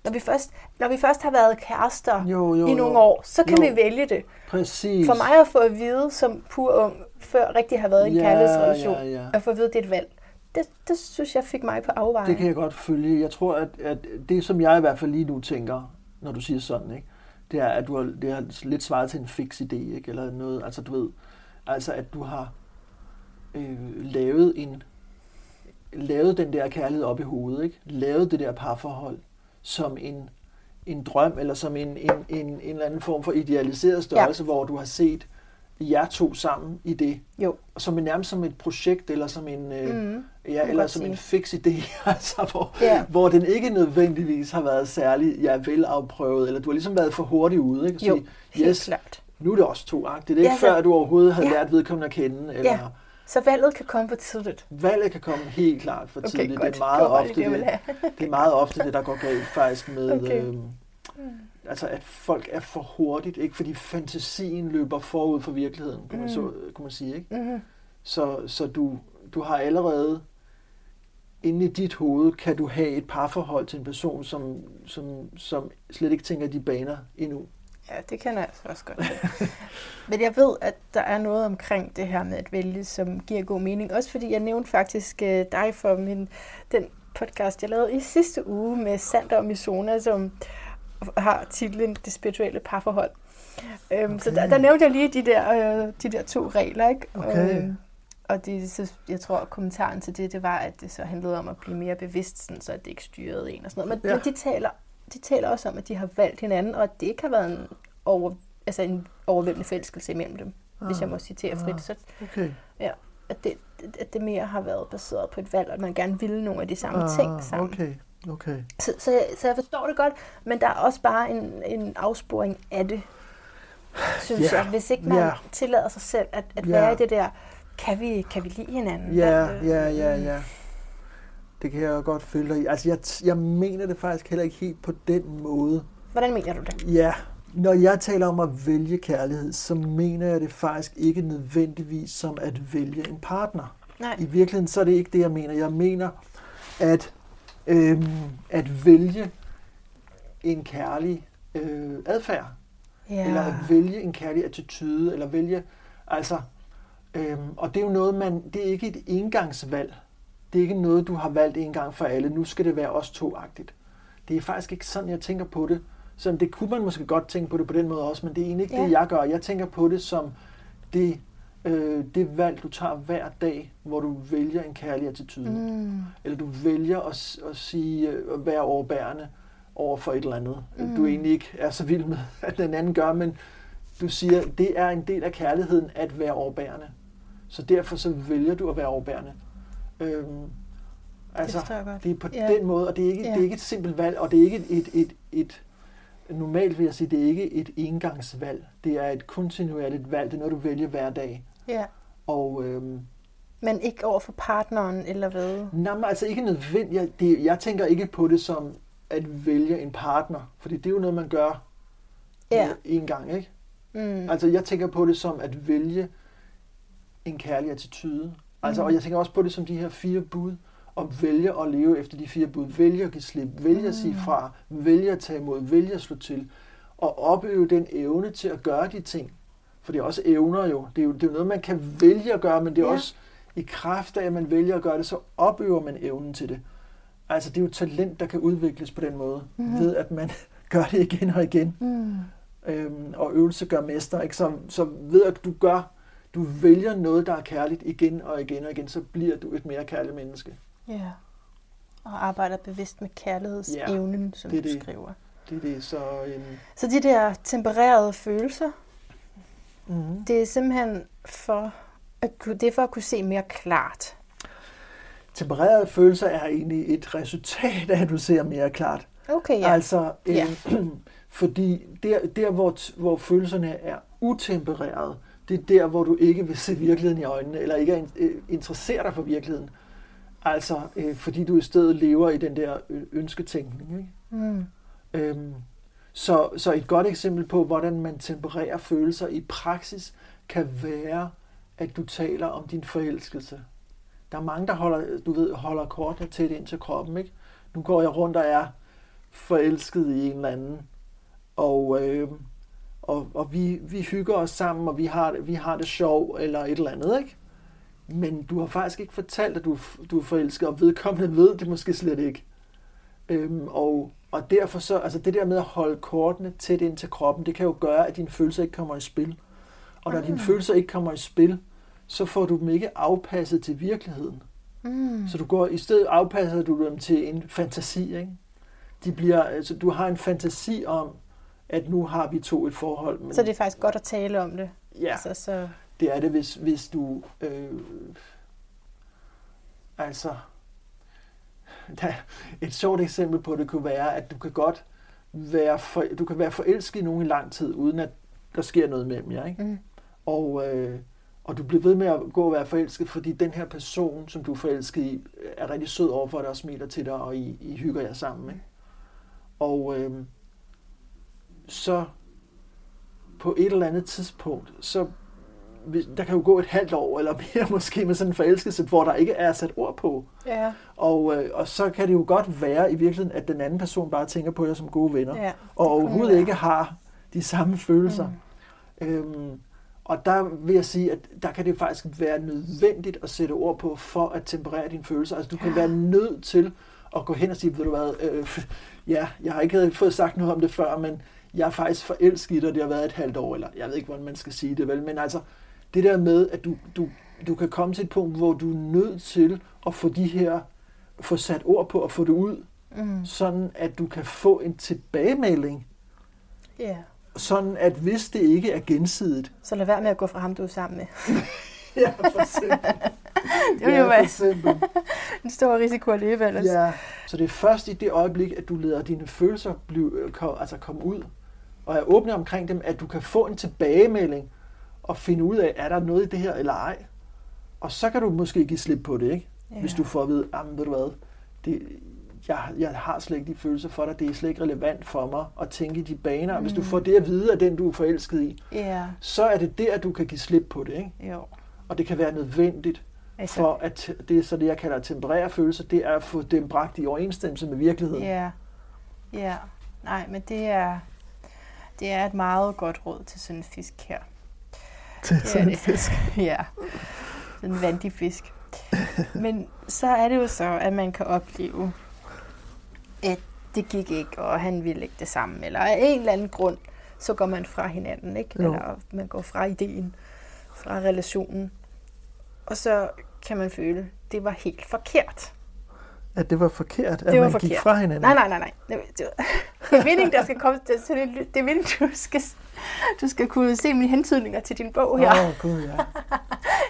Når vi først, når vi først har været kærester Jo, jo, i nogle jo. år, så kan Jo. vi vælge det. Præcis. For mig at få at vide som pur ung, før rigtig har været i en Ja, kærlighedsrelation, ja, ja. at få at vide, at det er et valg. Det, det synes jeg fik mig på afveje. Det kan jeg godt følge. Jeg tror, at, at det, som jeg i hvert fald lige nu tænker, når du siger sådan, ikke, det er, at du har, det har lidt svaret til en fix idé, ikke? eller noget, altså du ved, altså at du har øh, lavet en, lavet den der kærlighed op i hovedet, ikke? lavet det der parforhold som en, en drøm, eller som en, en, en, en eller anden form for idealiseret størrelse, ja. hvor du har set jer to sammen i det, Jo. som en, nærmest som et projekt, eller som en, øh, Mm. Ja, eller som sige. en fix idé, altså, hvor, Ja. hvor den ikke nødvendigvis har været særlig ja, velafprøvet, eller du har ligesom været for hurtig ude, ikke? Og Jo, sige, helt yes, klart. Nu er det også to agtigt. Det er Ja, ikke før, så- at du overhovedet har Ja. lært vedkommende at kende, eller Ja. Så valget kan komme for tidligt? Valget kan komme helt klart for Okay, tidligt. godt. Det er meget bare ofte det, det, det, er meget ofte det, der går galt faktisk med... Okay. Øhm, altså at folk er for hurtigt, ikke? Fordi fantasien løber forud for virkeligheden, man, Mm. så, kunne man sige. Ikke? Mm-hmm. Så, så du, du har allerede inde i dit hoved, kan du have et parforhold til en person, som, som, som slet ikke tænker de baner endnu. Ja, det kan jeg altså også godt. Men jeg ved, at der er noget omkring det her med at vælge, som giver god mening. Også fordi jeg nævnte faktisk øh, dig for min, den podcast, jeg lavede i sidste uge med Sander og Misona, som har titlen Det spirituelle parforhold. Øhm, Så Okay. der, der nævnte jeg lige de der, øh, de der to regler, ikke? Okay. Øhm, og det, så, jeg tror, at kommentaren til det, det var, at det så handlede om at blive mere bevidst, sådan, så at det ikke styrede en og sådan noget. Men, ja. men de, taler, de taler også om, at de har valgt hinanden, og at det ikke har været en, over, altså en overvældende forelskelse imellem dem, ah. hvis jeg må citere frit. ah. Så Okay. at det, at det mere har været baseret på et valg, og at man gerne ville nogle af de samme ah, ting sammen. Okay, okay. Så, så, jeg, så jeg forstår det godt, men der er også bare en, en afsporing af det, synes Ja, jeg. Hvis ikke man ja. tillader sig selv at, at Ja. være i det der, kan vi, kan vi lide hinanden? Ja, øh, ja, ja, ja. Det kan jeg godt følge dig i. Altså, jeg, jeg mener det faktisk heller ikke helt på den måde. Hvordan mener du det? Ja, når jeg taler om at vælge kærlighed, så mener jeg det faktisk ikke nødvendigvis som at vælge en partner. Nej. I virkeligheden så er det ikke det, jeg mener. Jeg mener at, øhm, at vælge en kærlig øh, adfærd, Ja. eller at vælge en kærlig attitude, eller vælge, altså, øhm, og det er jo noget, man, det er ikke et engangsvalg. Det er ikke noget, du har valgt en gang for alle. Nu skal det være os to-agtigt. Det er faktisk ikke sådan, jeg tænker på det. Så det kunne man måske godt tænke på det på den måde også, men det er egentlig ikke Ja. det, jeg gør. Jeg tænker på det som det, øh, det valg, du tager hver dag, hvor du vælger en kærlig attitude. Mm. Eller du vælger at, at sige, øh, at være overbærende over for et eller andet, mm. du egentlig ikke er så vild med, at den anden gør, men du siger, det er en del af kærligheden at være overbærende. Så derfor så vælger du at være overbærende. Øhm, altså, godt. det er på Ja. den måde, og det er, ikke, Ja. det er ikke et simpelt valg, og det er ikke et, et, et, et normalt vil jeg sige, det er ikke et engangsvalg. Det er et kontinuerligt valg. Det er noget, du vælger hver dag. Ja. Og øhm, Men ikke over for partneren, eller hvad? Nej, men altså ikke nødvendigt. Jeg, det, jeg tænker ikke på det som at vælge en partner, fordi det er jo noget, man gør Ja. en gang, ikke? Mm. Altså jeg tænker på det som at vælge en kærlig attitude. Altså, Mhm. Og jeg tænker også på det som de her fire bud, og vælge at leve efter de fire bud. Vælge at give slip, vælge at sige Mm. fra, vælge at tage imod, vælge at slå til, og opøve den evne til at gøre de ting. For det er også evner jo. Det er jo, det er jo noget, man kan vælge at gøre, men det er Ja. også i kraft af, at man vælger at gøre det, så opøver man evnen til det. Altså det er jo talent, der kan udvikles på den måde, mm-hmm. ved at man gør det igen og igen. Mm. Øhm, og øvelse gør mester. Ikke? Så, så ved at du gør, du vælger noget, der er kærligt igen og igen og igen, så bliver du et mere kærligt menneske. Ja. Og arbejder bevidst med kærlighedsevnen, som det du det. skriver. Det er det. Så øhm, Så de der tempererede følelser, mm-hmm. det er simpelthen for at, det er for at kunne se mere klart. tempererede følelser er egentlig et resultat af, at du ser mere klart. Okay, ja. Altså, øh, Ja. fordi der, der hvor, hvor følelserne er utempererede, det er der, hvor du ikke vil se virkeligheden i øjnene, eller ikke er øh, interesserer dig for virkeligheden. Altså, øh, fordi du i stedet lever i den der ø- ønsketænkning. Ikke? Mm. Øhm, så, så et godt eksempel på, hvordan man tempererer følelser i praksis, kan være, at du taler om din forelskelse. Der er mange, der holder, du ved, holder kortene tæt ind til kroppen. Ikke? Nu går jeg rundt og er forelsket i en eller anden, og, øh, og, og vi, vi hygger os sammen, og vi har, vi har det sjov, eller et eller andet. Ikke? Men du har faktisk ikke fortalt, at du, du er forelsket, og vedkommende ved det måske slet ikke. Øhm, og, og derfor så, altså det der med at holde kortene tæt ind til kroppen, det kan jo gøre, at dine følelser ikke kommer i spil. Og når dine Ah. følelser ikke kommer i spil, så får du dem ikke afpasset til virkeligheden. Mm. Så du går, i stedet afpasser du dem til en fantasi, ikke? De bliver, altså, du har en fantasi om, at nu har vi to et forhold. Men, Så det er faktisk godt at tale om det. ja, Altså, så, det er det, hvis, hvis du... Øh, altså... Der, et sjovt eksempel på det kunne være, at du kan godt være, for, du kan være forelsket i nogen i lang tid, uden at der sker noget mellem jer. Ikke? mm. Og, øh, og du bliver ved med at gå og være forelsket, fordi den her person, som du er forelsket i, er rigtig sød overfor dig og smiler til dig, og I, I hygger jer sammen. Ikke? Og øh, så på et eller andet tidspunkt, så der kan jo gå et halvt år eller mere måske med sådan en forelskelse, hvor der ikke er sat ord på. Ja. Og, øh, og så kan det jo godt være i virkeligheden, at den anden person bare tænker på jer som gode venner, Ja, og overhovedet ikke har de samme følelser. Mm. Øhm, og der vil jeg sige, at der kan det faktisk være nødvendigt at sætte ord på, for at temperere dine følelser. Altså du kan være nødt til at gå hen og sige, ved du hvad, øh, ja, jeg har ikke fået sagt noget om det før, men jeg er faktisk forelsket i dig, det har været et halvt år, eller jeg ved ikke, hvordan man skal sige det, vel, men altså det der med, at du, du, du kan komme til et punkt, hvor du er nødt til at få de her, få sat ord på og få det ud, Mm. sådan at du kan få en tilbagemelding, Ja. sådan at hvis det ikke er gensidigt, Så lad være med at gå fra ham, du er sammen med. ja, for eksempel, Det vil ja, jo være en stor risiko alligevel. altså. Ja, så det er først i det øjeblik, at du lader dine følelser blive, øh, altså komme ud, og er åbne omkring dem, at du kan få en tilbagemelding og finde ud af, er der noget i det her eller ej. Og så kan du måske give slip på det, ikke? Ja. Hvis du får at vide, jamen ved du hvad, det, jeg, jeg har slet ikke de følelser for dig, det er slet ikke relevant for mig at tænke i de baner. Mm. Hvis du får det at vide af den, du er forelsket i, Ja, så er det der, du kan give slip på det, ikke? jo. Og det kan være nødvendigt, Altså, for at det er så det, jeg kalder at temperere følelser, det er at få dem bragt i overensstemmelse med virkeligheden. Ja, ja. Nej, men det er, det er et meget godt råd til sådan en fisk her. Til Det er det. ja, sådan en vandig fisk. Men så er det jo så, at man kan opleve, at det gik ikke, og han ville ikke det samme. Eller af en eller anden grund, så går man fra hinanden, ikke? Jo. Eller man går fra ideen, fra relationen. Og så kan man føle, at det var helt forkert. At det var forkert, at Det var man gik forkert. fra hinanden. Nej, nej, nej, nej. Det, det, det er meningen, der skal komme til en, det er meningen, du skal, du skal kunne se mine hentydninger til din bog her. Åh, oh, gud, ja.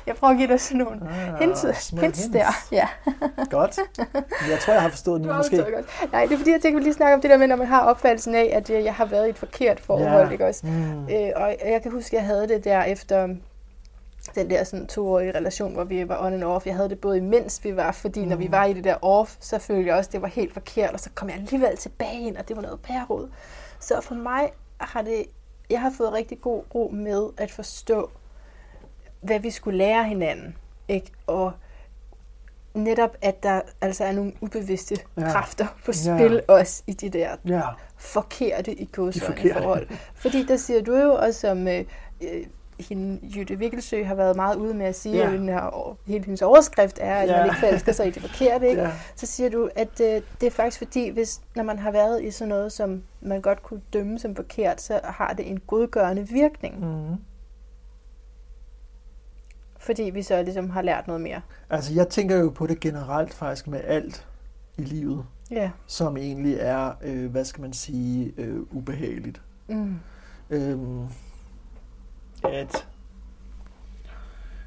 Jeg prøver at give dig sådan nogle Ah, hentyd, hints der. Ja. Godt. Jeg tror, jeg har forstået Du nu, måske. godt. Nej, det er fordi, jeg tænker, vi lige snakke om det der med, når man har opfattelsen af, at øh, jeg har været i et forkert forhold, Ja. ikke også? Mm. Øh, og jeg kan huske, at jeg havde det der efter den der sådan toårige relation, hvor vi var on and off. Jeg havde det både imens vi var, fordi når vi var i det der off, så følte jeg også, at det var helt forkert, og så kom jeg alligevel tilbage ind, og det var noget pærerod. Så for mig har det, jeg har fået rigtig god ro med at forstå, hvad vi skulle lære hinanden. Ikke? Og netop, at der altså er nogle ubevidste Ja. ja. kræfter på Ja. spil også i de der Ja, forkerte i gåsøjne forhold. Fordi der siger du jo også, som øh, øh, hende, Jytte Vikkelsø har været meget ude med at sige, Ja. at den her, hele hendes overskrift er, at Ja. man ikke forelsker sig i det forkerte. Ikke? Ja. Så siger du, at øh, det er faktisk fordi, hvis, når man har været i sådan noget, som man godt kunne dømme som forkert, så har det en godgørende virkning. Mm. Fordi vi så ligesom har lært noget mere. Altså, jeg tænker jo på det generelt faktisk med alt i livet, Ja. som egentlig er, øh, hvad skal man sige, øh, ubehageligt. Mm. Øhm, at,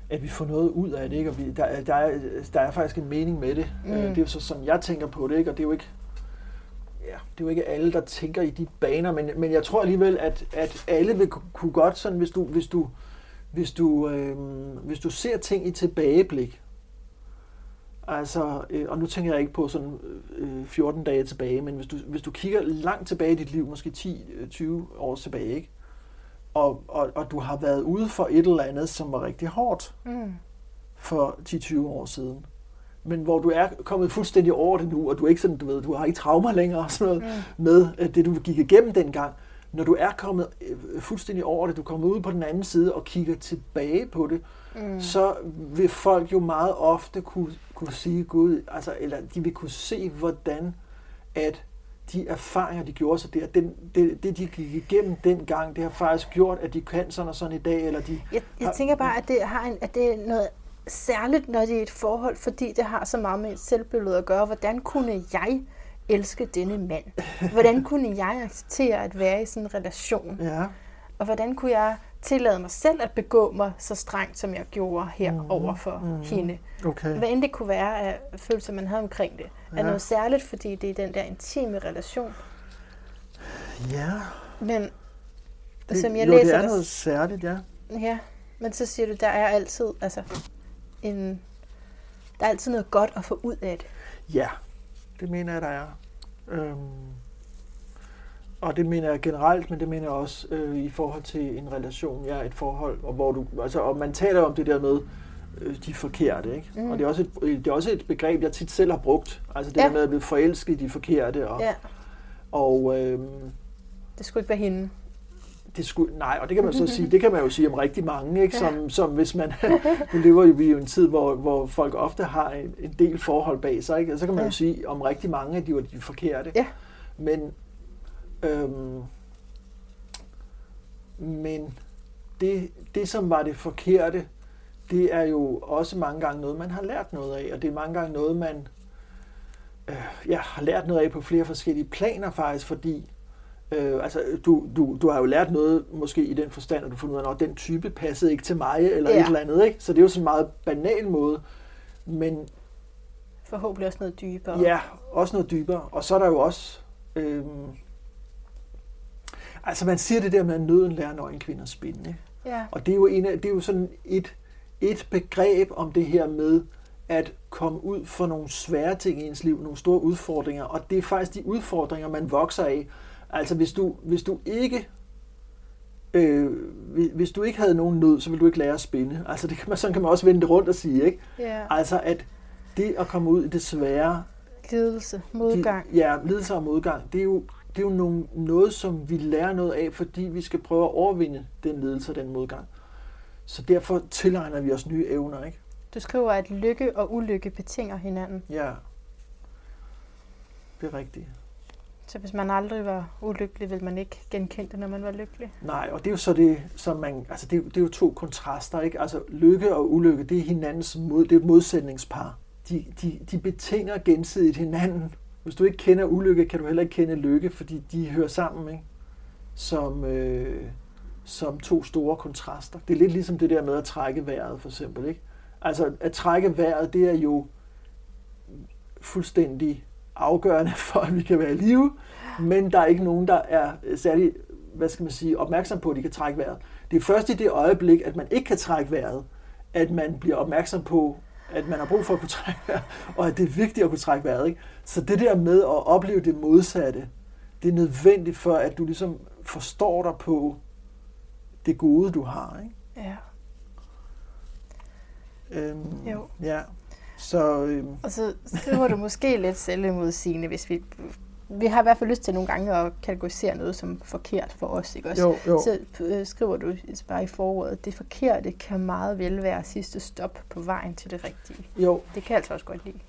at vi får noget ud af det, ikke? Og vi, der, der, er, der er faktisk en mening med det. Mm. Mm. Det er jo så sådan, jeg tænker på det, ikke? Og det er jo ikke, ja, det er jo ikke alle, der tænker i de baner, men, men jeg tror alligevel, at, at alle vil ku- kunne godt sådan, hvis du, hvis du, hvis du, øh, hvis du ser ting i tilbageblik, altså, øh, og nu tænker jeg ikke på sådan øh, 14 dage tilbage, men hvis du, hvis du kigger langt tilbage i dit liv, måske 10-20 år tilbage, ikke? Og, og, og du har været ude for et eller andet, som var rigtig hårdt Mm. for 10-20 år siden, men hvor du er kommet fuldstændig over det nu, og du er ikke sådan, du ved, du har ikke traumer længere og sådan noget Mm. med øh, det, du gik igennem dengang. Når du er kommet øh, fuldstændig over det, du kommer ud på den anden side og kigger tilbage på det, Mm. så vil folk jo meget ofte kunne, kunne sige Gud, altså, eller de vil kunne se, hvordan at de erfaringer, de gjorde sig der, den, det, det, de gik igennem dengang, det har faktisk gjort, at de kan sådan og sådan i dag, eller de... Jeg, jeg har- tænker bare, at det, har en, at det er noget særligt, når det er et forhold, fordi det har så meget med et selvbillede at gøre. Hvordan kunne jeg elske denne mand? Hvordan kunne jeg acceptere at være i sådan en relation? Ja, Og hvordan kunne jeg tillade mig selv at begå mig så strengt, som jeg gjorde her mm, over for mm, hende? okay. Hvad end det kunne være af følelser, man havde omkring det, er Ja. noget særligt, fordi det er den der intime relation. Ja, Men det, som jeg jo, læser det er noget særligt, ja. Ja, Men så siger du, der er altid, altså, en, der er altid noget godt at få ud af det. Ja, det mener jeg, der er. Øhm, og det mener jeg generelt, men det mener jeg også øh, i forhold til en relation, ja, et forhold, og hvor du, altså, og man taler om det der med, øh, de forkerte, ikke? Mm. Og det er, også et, det er også et begreb, jeg tit selv har brugt, altså det Ja. der med at blive forelsket i de forkerte, og, Ja, og øh, det skulle ikke være hende. det skulle, nej, og det kan man så sige, det kan man jo sige om rigtig mange, ikke? Som, Ja. som hvis man, nu lever jo vi jo i en tid, hvor, hvor folk ofte har en, en del forhold bag sig, ikke? Og så kan man Ja. jo sige om rigtig mange, at de var de forkerte. Ja. Men, øhm, men det, det, som var det forkerte, det er jo også mange gange noget, man har lært noget af, og det er mange gange noget, man øh, ja, har lært noget af på flere forskellige planer faktisk, fordi øh, altså, du, du, du har jo lært noget måske i den forstand, at du fundet ud af, at den type passede ikke til mig, eller Ja. et eller andet, ikke? Så det er jo sådan en meget banal måde, men Forhåbentlig også noget dybere. Ja, også noget dybere. Og så er der jo også... Øhm, altså man siger det der med, at nøden lærer nøgen kvinder spinde. Ja. Og det er jo, en af, det er jo sådan et, et begreb om det her med at komme ud for nogle svære ting i ens liv, nogle store udfordringer. Og det er faktisk de udfordringer, man vokser af. Altså hvis du, hvis du ikke... Øh, hvis- du ikke havde nogen nød, så ville du ikke lære at spinde. Altså det kan man, sådan kan man også vende det rundt og sige, ikke? ja. Altså at det at komme ud i det svære, Lidelse, modgang. de, ja, lidelse og modgang, det er jo, det er jo nogle, noget, som vi lærer noget af, fordi vi skal prøve at overvinde den lidelse og den modgang. Så derfor tilegner vi os nye evner, ikke? Du skriver, at lykke og ulykke betinger hinanden. Ja. Det er rigtigt. Så hvis man aldrig var ulykkelig, vil man ikke genkende det, når man var lykkelig. Nej, og det er jo så det, som man, altså det, er jo- det er jo to kontraster, ikke? Altså lykke og ulykke, det er hinandens mod, det er et modsætningspar. De, de, de betinger gensidigt hinanden. Hvis du ikke kender ulykke, kan du heller ikke kende lykke, fordi de hører sammen, ikke? Som, øh, som to store kontraster. Det er lidt ligesom det der med at trække vejret, for eksempel, ikke? Altså at trække vejret, det er jo fuldstændig afgørende for, at vi kan være i live, men der er ikke nogen, der er særlig, hvad skal man sige, opmærksom på, at de kan trække vejret. Det er først i det øjeblik, at man ikke kan trække vejret, at man bliver opmærksom på, at man har brug for at kunne trække vejret, og at det er vigtigt at kunne trække vejret. Ikke? Så det der med at opleve det modsatte, det er nødvendigt for, at du ligesom forstår dig på det gode, du har. Ikke? Ja. Øhm, Jo. Ja. Så øhm, Og så skriver du måske lidt selvmodsigende, hvis vi... Vi har i hvert fald lyst til nogle gange at kategorisere noget som forkert for os, ikke også? jo, jo. Så øh, skriver du bare i forordet, det forkerte kan meget vel være sidste stop på vejen til det rigtige. jo, Det kan jeg altså også godt lide.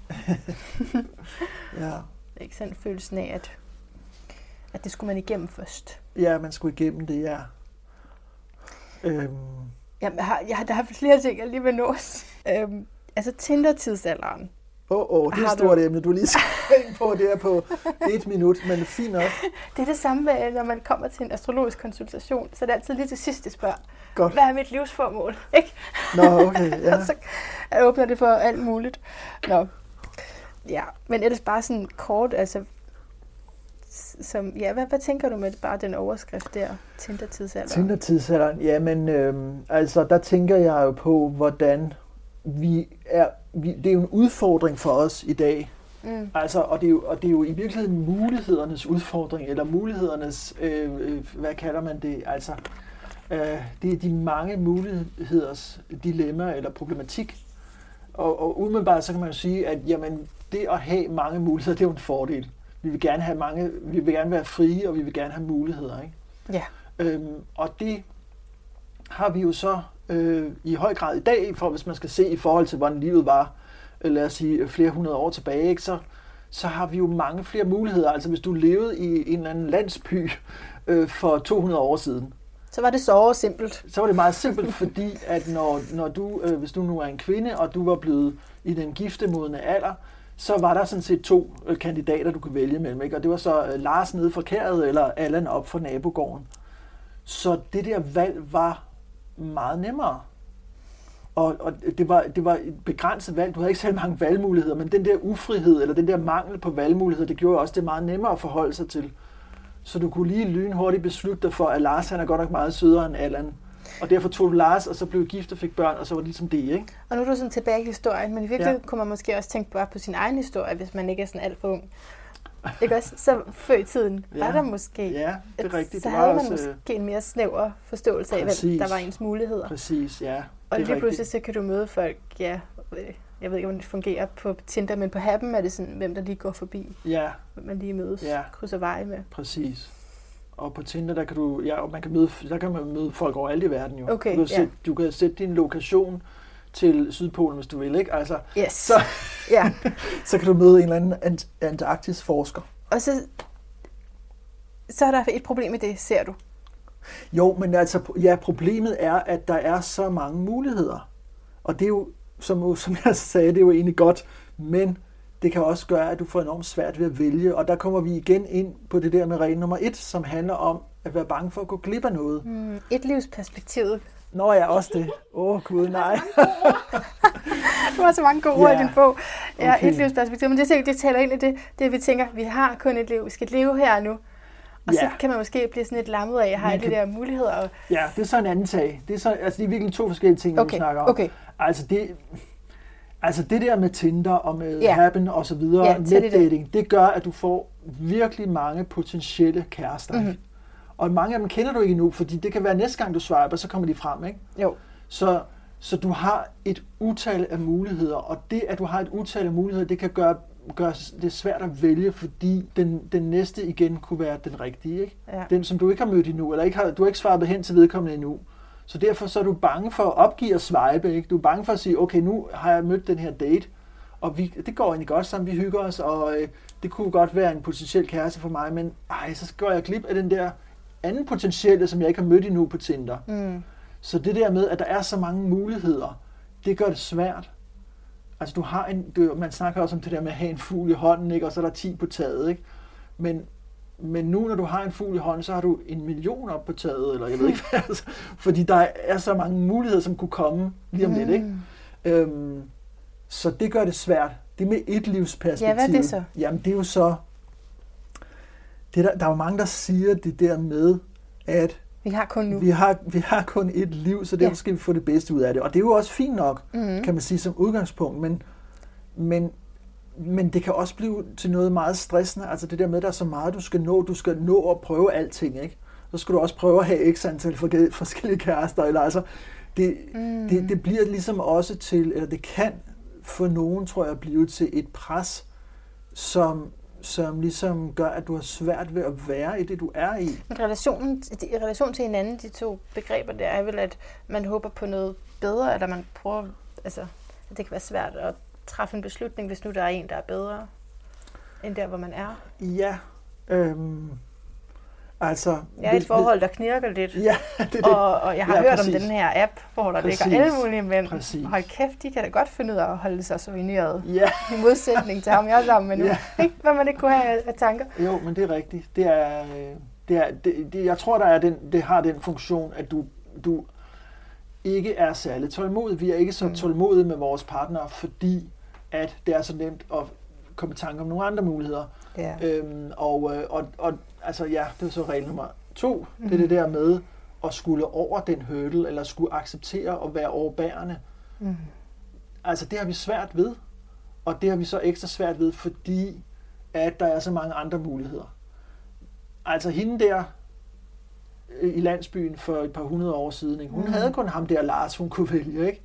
ja. Ikke sådan følelsen af, at, at det skulle man igennem først. Ja, man skulle igennem det, ja. Øhm, Jamen, jeg har, jeg har, der er flere ting, jeg lige vil nå. Øhm, altså Tinder-tidsalderen. Åh, oh, oh, det er et du- stort emne, du lige skal ind på der på et minut, men fint nok. Det er det samme, med, når man kommer til en astrologisk konsultation, så er det altid lige til sidst, de spørger, Godt. hvad er mit livsformål? Ikke? Nå, okay, ja. Og så åbner det for alt muligt. Nå. Ja, men ellers bare sådan kort, altså, som, ja, hvad, hvad tænker du med bare den overskrift der, Tinder-tidsalderen? Tinder-tidsalderen, jamen, øhm, altså, der tænker jeg jo på, hvordan vi er, vi, det er jo en udfordring for os i dag, Mm. Altså, og, det er jo, og det er jo i virkeligheden mulighedernes udfordring, eller mulighedernes, øh, øh, hvad kalder man det, altså, øh, det er de mange muligheders dilemma eller problematik. Og, og umiddelbart så kan man jo sige, at jamen, det at have mange muligheder, det er jo en fordel. Vi vil gerne have mange, vi vil gerne være frie, og vi vil gerne have muligheder, ikke? Ja. Øhm, og det har vi jo så øh, i høj grad i dag, for hvis man skal se i forhold til, hvordan livet var, øh, lad os sige, flere hundrede år tilbage, ikke, så, så har vi jo mange flere muligheder. Altså hvis du levede i en eller anden landsby øh, for 200 år siden, Så var det så simpelt. så var det meget simpelt, fordi at når, når du, øh, hvis du nu er en kvinde, og du var blevet i den giftemodne alder, så var der sådan set to øh, kandidater, du kunne vælge mellem. Ikke? Og det var så øh, Lars nede fra Kæret, eller Allan op fra nabogården. Så det der valg var meget nemmere. Og, og det, var, det var et begrænset valg. Du havde ikke særlig mange valgmuligheder, men den der ufrihed, eller den der mangel på valgmuligheder, det gjorde også det meget nemmere at forholde sig til. Så du kunne lige lynhurtigt beslutte dig for, at Lars han er godt nok meget sødere end Allan. Og derfor tog du Lars, og så blev gift og fik børn, og så var det ligesom det, ikke? Og nu er du sådan tilbage i historien, men i virkeligheden ja. kunne man måske også tænke bare på sin egen historie, hvis man ikke er sådan alt for ung. Ikke også? Så før i tiden var Ja. der måske... Ja, det er rigtigt. Så Det var havde man også, øh, måske en mere snæver forståelse af, hvad Præcis. der var ens muligheder. Præcis, ja. Og lige pludselig så kan du møde folk, ja, jeg ved ikke, hvordan det fungerer på Tinder, men på Happen er det sådan, hvem der lige går forbi, Ja, hvem man lige mødes, Ja. krydser veje med. præcis. Og på Tinder, der kan du, ja, og man kan møde, der kan man møde folk overalt i verden jo. Okay, du, kan ja. sætte, du kan sætte din lokation til Sydpolen, hvis du vil, ikke? Altså, Yes. Så- ja. så kan du møde en eller anden ant- Antarktis-forsker. Og så, så er der et problem med det, ser du. Jo, men altså, ja, problemet er, at der er så mange muligheder. Og det er jo, som, som jeg sagde, det er jo egentlig godt, men det kan også gøre, at du får enormt svært ved at vælge. Og der kommer vi igen ind på det der med regel nummer et, som handler om at være bange for at gå glip af noget. Hmm, et livsperspektiv. Nå ja, også det. Åh, oh, gud, nej. Du har så mange gode ord Ja. i din bog. Ja, Okay. et livsperspektiv. Men det, det taler ind i det, det, vi tænker, vi har kun et liv, vi skal leve her nu. Og så Ja. kan man måske blive sådan lidt lammet af, at have Man alle de kan- der muligheder. Og, Ja, det er så en anden sag. Det er, så, altså, det er virkelig to forskellige ting, Okay, vi snakker om. okay. Altså det, altså det der med Tinder og med Ja. Happen og så videre, Ja, tag det netdating, det gør, at du får virkelig mange potentielle kærester. Mhm. Mm-hmm. Og mange af dem kender du ikke endnu, fordi det kan være næste gang, du swiper, så kommer de frem. Ikke? jo, Så, så du har et utal af muligheder, og det, at du har et utal af muligheder, det kan gøre, gøre det svært at vælge, fordi den, den næste igen kunne være den rigtige. Ikke? ja. Den, som du ikke har mødt endnu, eller ikke har, du har ikke svaret hen til vedkommende endnu. Så derfor så er du bange for at opgive at swipe. Ikke? Du er bange for at sige, okay, nu har jeg mødt den her date, og vi, det går egentlig godt sammen, vi hygger os, og øh, det kunne godt være en potentiel kæreste for mig, men ej, så går jeg glip af den der anden potentielle, som jeg ikke har mødt endnu på Tinder. Mm. Så det der med, at der er så mange muligheder, det gør det svært. Altså du har en, du, man snakker også om det der med at have en fugl i hånden, ikke? og så er der 10 på taget. Ikke? Men, men nu, når du har en fugl i hånden, så har du en million op på taget, eller jeg ved ikke hvad. Altså, fordi der er så mange muligheder, som kunne komme lige om lidt. Ikke? Mm. Øhm, så det gør det svært. Det med et livsperspektiv. Ja, hvad er det så? Jamen det er jo så... Det der, der er jo mange, der siger det der med, at Vi har kun nu. vi har, vi har kun et liv, så derfor Ja. skal vi få det bedste ud af det. Og det er jo også fint nok, Mhm. kan man sige, som udgangspunkt. Men, men, men det kan også blive til noget meget stressende. Altså det der med, at der er så meget, du skal nå. Du skal nå at prøve alting, ikke? Så skal du også prøve at have x antal forskellige kærester. Eller altså, det, Mm. det, det bliver ligesom også til, eller det kan for nogen, tror jeg, blive til et pres, som, som ligesom gør, at du har svært ved at være i det, du er i. Men relationen, i relation til hinanden, de to begreber der, er vel, at man håber på noget bedre, eller man prøver, altså, at det kan være svært at træffe en beslutning, hvis nu der er en, der er bedre end der, hvor man er. Ja, øhm, altså... Jeg er i et forhold, der knirker lidt. Ja, det det. Og, og jeg har Ja, ja, hørt præcis. om den her app, hvor der Præcis. ligger alle mulige mænd. Præcis. Hold kæft, de kan da godt finde ud af at holde sig souveniret. Ja, I modsætning til ham, jeg er sammen med nu. Ja. Hvad man ikke kunne have af- tanker. jo, men det er rigtigt. Det er, øh, det er, det, det, jeg tror, der er den, det har den funktion, at du, du ikke er særlig tålmodig. Vi er ikke så Mm. tålmodige med vores partnere, fordi at det er så nemt at komme i tanke om nogle andre muligheder. Ja. Øhm, og, øh, og, og altså ja, det er så regel nummer to. Mm. Det er Mhm. det der med at skulle over den hurdle, eller skulle acceptere at være overbærende. Mm. Altså det har vi svært ved, og det har vi så ekstra svært ved, fordi at der er så mange andre muligheder. Altså hende der øh, i landsbyen for et par hundrede år siden, ikke? hun Mm. mm. havde kun ham der Lars, hun kunne vælge, ikke?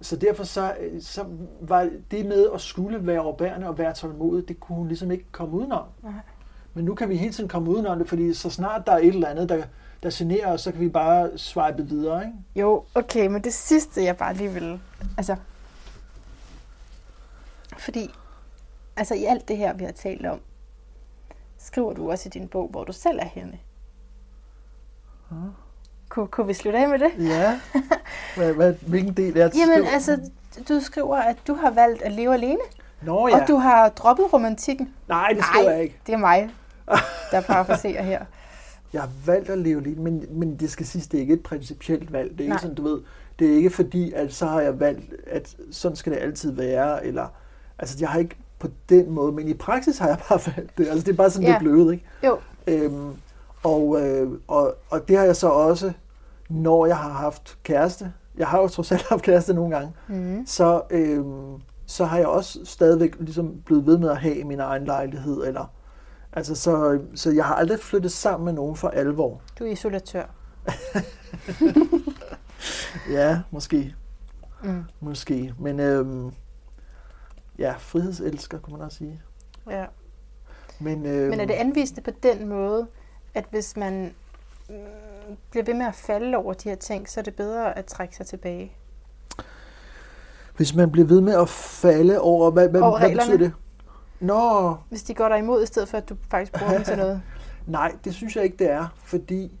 Så derfor så, øh, så var det med at skulle være overbærende og være tålmodig, det kunne hun ligesom ikke komme udenom. Nej. Men nu kan vi hele tiden komme udenom det, fordi så snart der er et eller andet, der, der generer os, så kan vi bare swipe videre, ikke? Jo, okay, men det sidste, jeg bare lige vil... Altså, fordi, altså i alt det her, vi har talt om, skriver du også i din bog, hvor du selv er henne. Kunne, kunne vi slutte af med det? Ja. Hvad, hvad, hvilken del er det? Jamen altså, du skriver, at du har valgt at leve alene, Nå ja. ja. og du har droppet romantikken. Nej, det skriver Nej. jeg ikke. Det er mig, der paraphraserer her. Jeg har valgt at leve lidt, men, men det skal siges, det er ikke et principielt valg. Det er ikke Nej. sådan, du ved, det er ikke fordi, at så har jeg valgt, at sådan skal det altid være, eller, altså jeg har ikke på den måde, men i praksis har jeg bare valgt det. Altså det er bare sådan, Ja. det er blevet, ikke? Jo, Øhm, og, øh, og, og det har jeg så også når jeg har haft kæreste, jeg har jo trods alt haft kæreste nogle gange, Mm. så, øh, så har jeg også stadigvæk ligesom blevet ved med at have min egen lejlighed. Eller, altså, så, så jeg har aldrig flyttet sammen med nogen for alvor. Du er isolatør. Ja, måske. Mm. Måske. Men øh, ja, frihedselsker, kunne man også sige. Ja. Men, øh, Men er det anvist på den måde, at hvis man mm, bliver ved med at falde over de her ting, så er det bedre at trække sig tilbage? Hvis man bliver ved med at falde over, hvad, hvad, Over hvad betyder det? Nå, Hvis de går dig imod, i stedet for at du faktisk bruger dem til noget. nej, det synes jeg ikke, det er, fordi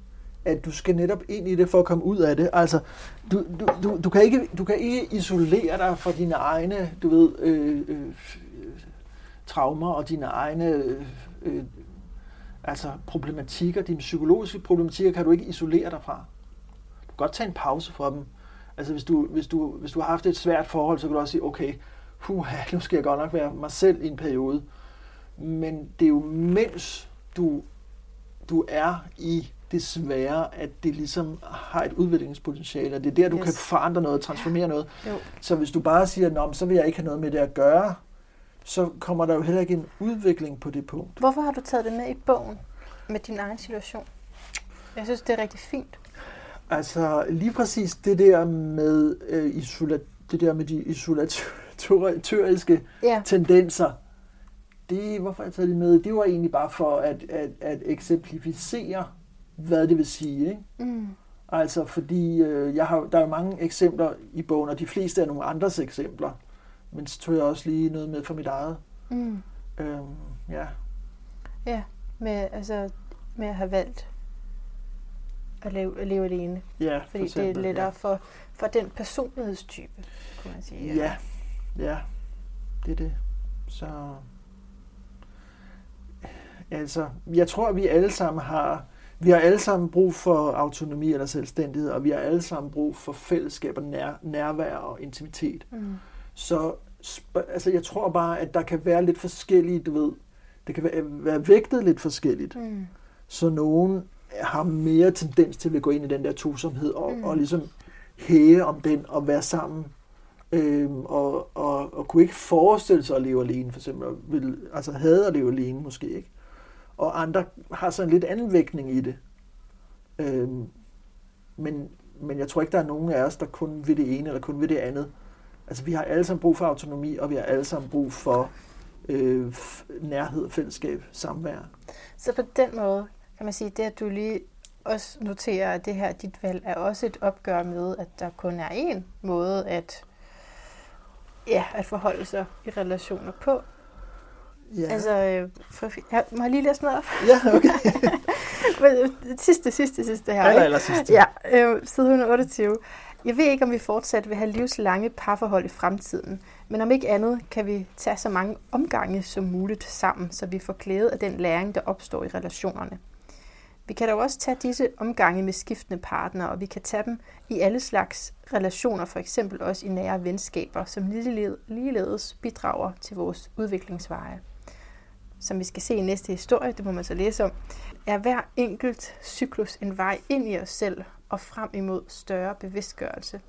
at du skal netop ind i det for at komme ud af det. Altså, du, du, du, du, kan, ikke, du kan ikke isolere dig fra dine egne, du ved, øh, øh, traumer og dine egne øh, øh, altså problematikker, dine psykologiske problematikker, kan du ikke isolere dig fra. Du kan godt tage en pause fra dem. Altså hvis du, hvis du, hvis du har haft et svært forhold, så kan du også sige, okay, puha, nu skal jeg godt nok være mig selv i en periode. Men det er jo mens du, du er i det svære, at det ligesom har et udviklingspotentiale, og det er der, du Yes. kan forandre noget, transformere noget. Jo. Så hvis du bare siger, Nå, så vil jeg ikke have noget med det at gøre, så kommer der jo heller ikke en udvikling på det punkt. Hvorfor har du taget det med i bogen med din egen situation? Jeg synes, det er rigtig fint. Altså lige præcis det der med øh, isola, det der med de isolatoriske Ja. tendenser, det, hvorfor jeg taget det med? Det var egentlig bare for at, at, at eksemplificere, hvad det vil sige. Ikke? Mm. Altså fordi øh, jeg har, der er jo mange eksempler i bogen, og de fleste er nogle andres eksempler. Men så tog jeg også lige noget med fra mit eget. Mm. Øhm, ja. Ja, med, altså, med at have valgt at leve, at leve alene. ja for Fordi det eksempel, er lettere for, for den personlighedstype, kunne man sige. Ja. Ja, det er det. Så altså, jeg tror, at vi alle sammen har vi har alle sammen brug for autonomi eller selvstændighed, og vi har alle sammen brug for fællesskab og nær, nærvær og intimitet. Mm. Så altså, jeg tror bare, at der kan være lidt forskellige, du ved, det kan være, være vægtet lidt forskelligt. Mm. Så nogen har mere tendens til at gå ind i den der tosomhed og, mm. og ligesom hæge om den og være sammen. Øhm, og, og, og kunne ikke forestille sig at leve alene, for eksempel. Vil, altså havde at leve alene måske ikke. Og andre har så en lidt anden vægtning i det. Øhm, men, men jeg tror ikke, der er nogen af os, der kun vil det ene eller kun vil det andet. Altså vi har alle sammen brug for autonomi, og vi har alle sammen brug for øh, nærhed, fællesskab, samvær. Så på den måde kan man sige, det at du lige også noterer, at det her dit valg er også et opgør med, at der kun er én måde at, ja, at forholde sig i relationer på. Ja, Altså, øh, for, jeg, må jeg lige læse noget op? ja okay. Men, sidste, sidste, sidste her. Aller, ikke? aller sidste. Ja, øh, side 128. Jeg ved ikke, om vi fortsat vil have livslange parforhold i fremtiden, men om ikke andet kan vi tage så mange omgange som muligt sammen, så vi får glæde af den læring, der opstår i relationerne. Vi kan dog også tage disse omgange med skiftende partnere, og vi kan tage dem i alle slags relationer, for eksempel også i nære venskaber, som ligeledes bidrager til vores udviklingsveje. Som vi skal se i næste historie, det må man så læse om, er hver enkelt cyklus en vej ind i os selv og frem imod større bevidstgørelse.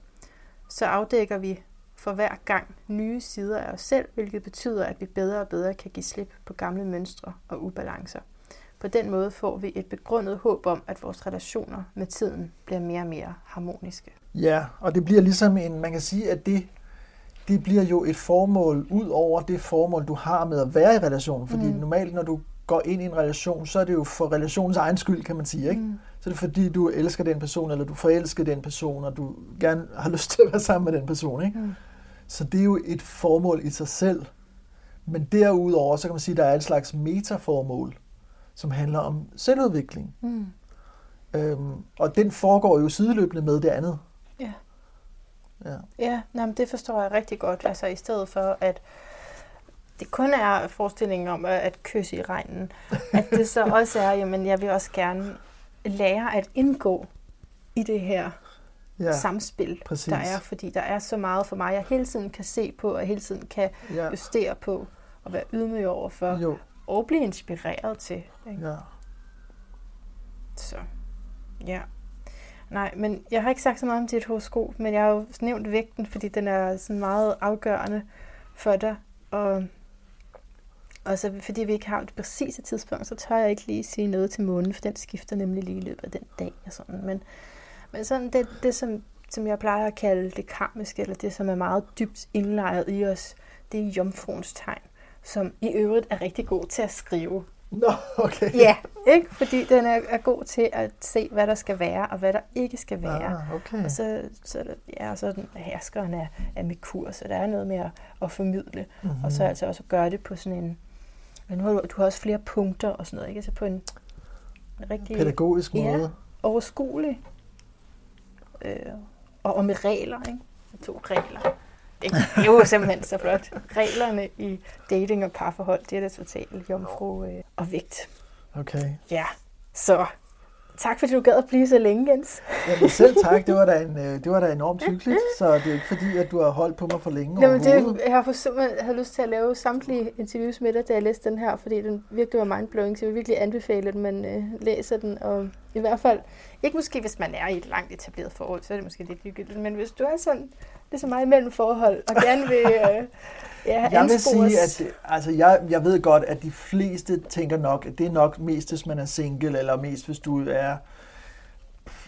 Så afdækker vi for hver gang nye sider af os selv, hvilket betyder, at vi bedre og bedre kan give slip på gamle mønstre og ubalancer. På den måde får vi et begrundet håb om, at vores relationer med tiden bliver mere og mere harmoniske. Ja, og det bliver ligesom en, man kan sige, at det, det bliver jo et formål ud over det formål, du har med at være i relationen. Fordi Mm. normalt, når du går ind i en relation, så er det jo for relationens egen skyld, kan man sige. Ikke? Mm. Så er det fordi, du elsker den person, eller du forelsker den person, og du gerne har lyst til at være sammen med den person. Ikke? Mm. Så det er jo et formål i sig selv. Men derudover, så kan man sige, at der er et slags metaformål, som handler om selvudvikling. Mm. Øhm, og den foregår jo sideløbende med det andet. Ja. Ja. Ja, nej, men det forstår jeg rigtig godt. Altså i stedet for, at det kun er forestillingen om at- kysse i regnen, at det så også er, jamen jeg vil også gerne lære at indgå i det her Ja, samspil, præcis. der er, fordi der er så meget for mig, jeg hele tiden kan se på, og hele tiden kan ja. justere på, og være ydmyg over for, Jo, og blive inspireret til. Ikke? ja. Så, ja. Nej, men jeg har ikke sagt så meget om dit horoskop, men jeg har jo nævnt vægten, fordi den er sådan meget afgørende for dig. Og, og så fordi vi ikke har det præcise tidspunkt, så tør jeg ikke lige sige noget til månen, for den skifter nemlig lige i løbet af den dag. Og sådan. Men, men sådan det, det som, som jeg plejer at kalde det karmiske, eller det, som er meget dybt indlejret i os, det er jomfruens tegn, som i øvrigt er rigtig god til at skrive. Nå, okay. Ja, ikke? fordi den er, er god til at se, hvad der skal være, og hvad der ikke skal være. Ah, okay. Og så, så, er ja, og så den herskeren af, af Merkur, så der er noget med at, at formidle. Mm-hmm. Og så altså også at gøre det på sådan en... Men nu har du, du har også flere punkter og sådan noget, ikke? Altså på en, en rigtig Pædagogisk Ja. måde. overskuelig. Øh, og, og med regler, ikke? To regler. Det er jo simpelthen så flot. Reglerne i dating og parforhold, det er da totalt jomfru øh, og vægt. Okay. Ja, så tak fordi du gad at blive så længe, Jens. Jamen selv tak, det var da, en, øh, det var da enormt hyggeligt, så det er ikke fordi, at du har holdt på mig for længe Jamen, det, jeg har for simpelthen havde lyst til at lave samtlige interviews med dig, da jeg læste den her, fordi den virkelig var mindblowing, så jeg vil virkelig anbefale, at man øh, læser den. Og i hvert fald, ikke måske hvis man er i et langt etableret forhold, så er det måske lidt ligegyldigt, men hvis du er sådan, ligesom mig imellem forhold, og gerne vil øh, ja, Jeg vil sige, at det, altså jeg, jeg ved godt, at de fleste tænker nok, at det er nok mest, hvis man er single, eller mest, hvis du er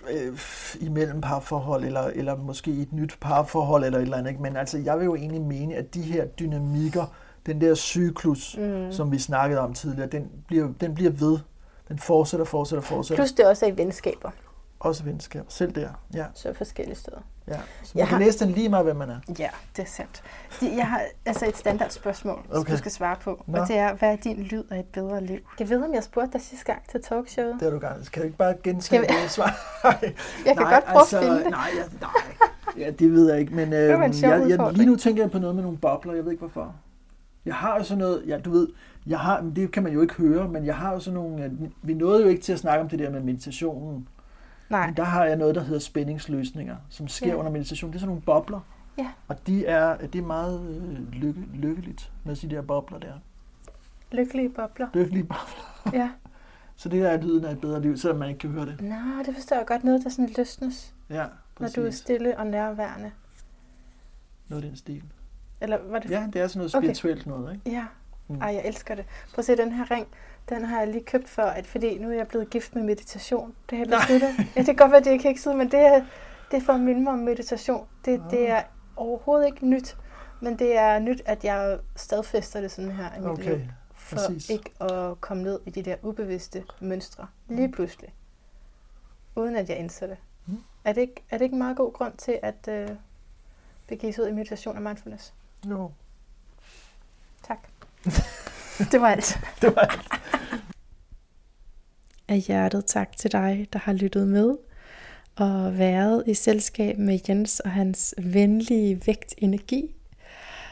øh, imellem parforhold, eller, eller måske i et nyt parforhold, eller et eller andet. Ikke? Men altså, jeg vil jo egentlig mene, at de her dynamikker, den der cyklus, mm. som vi snakkede om tidligere, den bliver, den bliver ved. Den fortsætter, fortsætter, fortsætter. Plus det også er i venskaber, Også venskab. Selv der. Ja, så forskellige steder. Ja. Så Jeg man kan har- læse den lige meget, hvem man er. Ja, det er sandt. Jeg har altså et standardspørgsmål, okay. som du skal svare på. Nå. Og det er, hvad er din lyd af et bedre liv? Jeg ved, om jeg spurgte dig sidste gang til talkshowet. Det er du gang. Kan du ikke bare gentage vi- det svar? Jeg kan godt prøve at finde det. Nej, jeg, nej. Ja, det ved jeg ikke, men øh, jeg, jeg, lige nu tænker jeg på noget med nogle bobler, jeg ved ikke hvorfor. Jeg har jo sådan noget, ja du ved, jeg har, men det kan man jo ikke høre, men jeg har jo sådan nogle, øh, vi nåede jo ikke til at snakke om det der med meditationen, Nej. men der har jeg noget, der hedder spændingsløsninger, som sker Ja. under meditation. Det er sådan nogle bobler, Ja. og de er, det er meget øh, lykke, lykkeligt med de der bobler der. Lykkelige bobler. Lykkelige bobler. Ja. Så det der er lyden af et bedre liv, selvom man ikke kan høre det. Nå, det forstår jeg godt. Noget, der sådan løsnes, Ja, når du er stille og nærværende. Noget af den stil. Eller var det... Ja, det er sådan noget Okay. spirituelt noget, ikke? ja. Mm. Ej, jeg elsker det. Prøv at se, den her ring, den har jeg lige købt for, at, fordi nu er jeg blevet gift med meditation. Det har jeg besluttet. Ja, det kan godt være, det er kikset, men det er, det er for at minde mig om meditation. Det, det er overhovedet ikke nyt, men det er nyt, at jeg stadfæster det sådan her i mit liv. Okay, For præcis. ikke at komme ned i de der ubevidste mønstre. Lige pludselig. Uden at jeg indser det. Mm. Er det ikke, er det ikke en meget god grund til at øh, begive sig ud i meditation og mindfulness? Jo, Tak. det var alt. det var alt. Af hjertet tak til dig, der har lyttet med og været i selskab med Jens og hans venlige vægtenergi,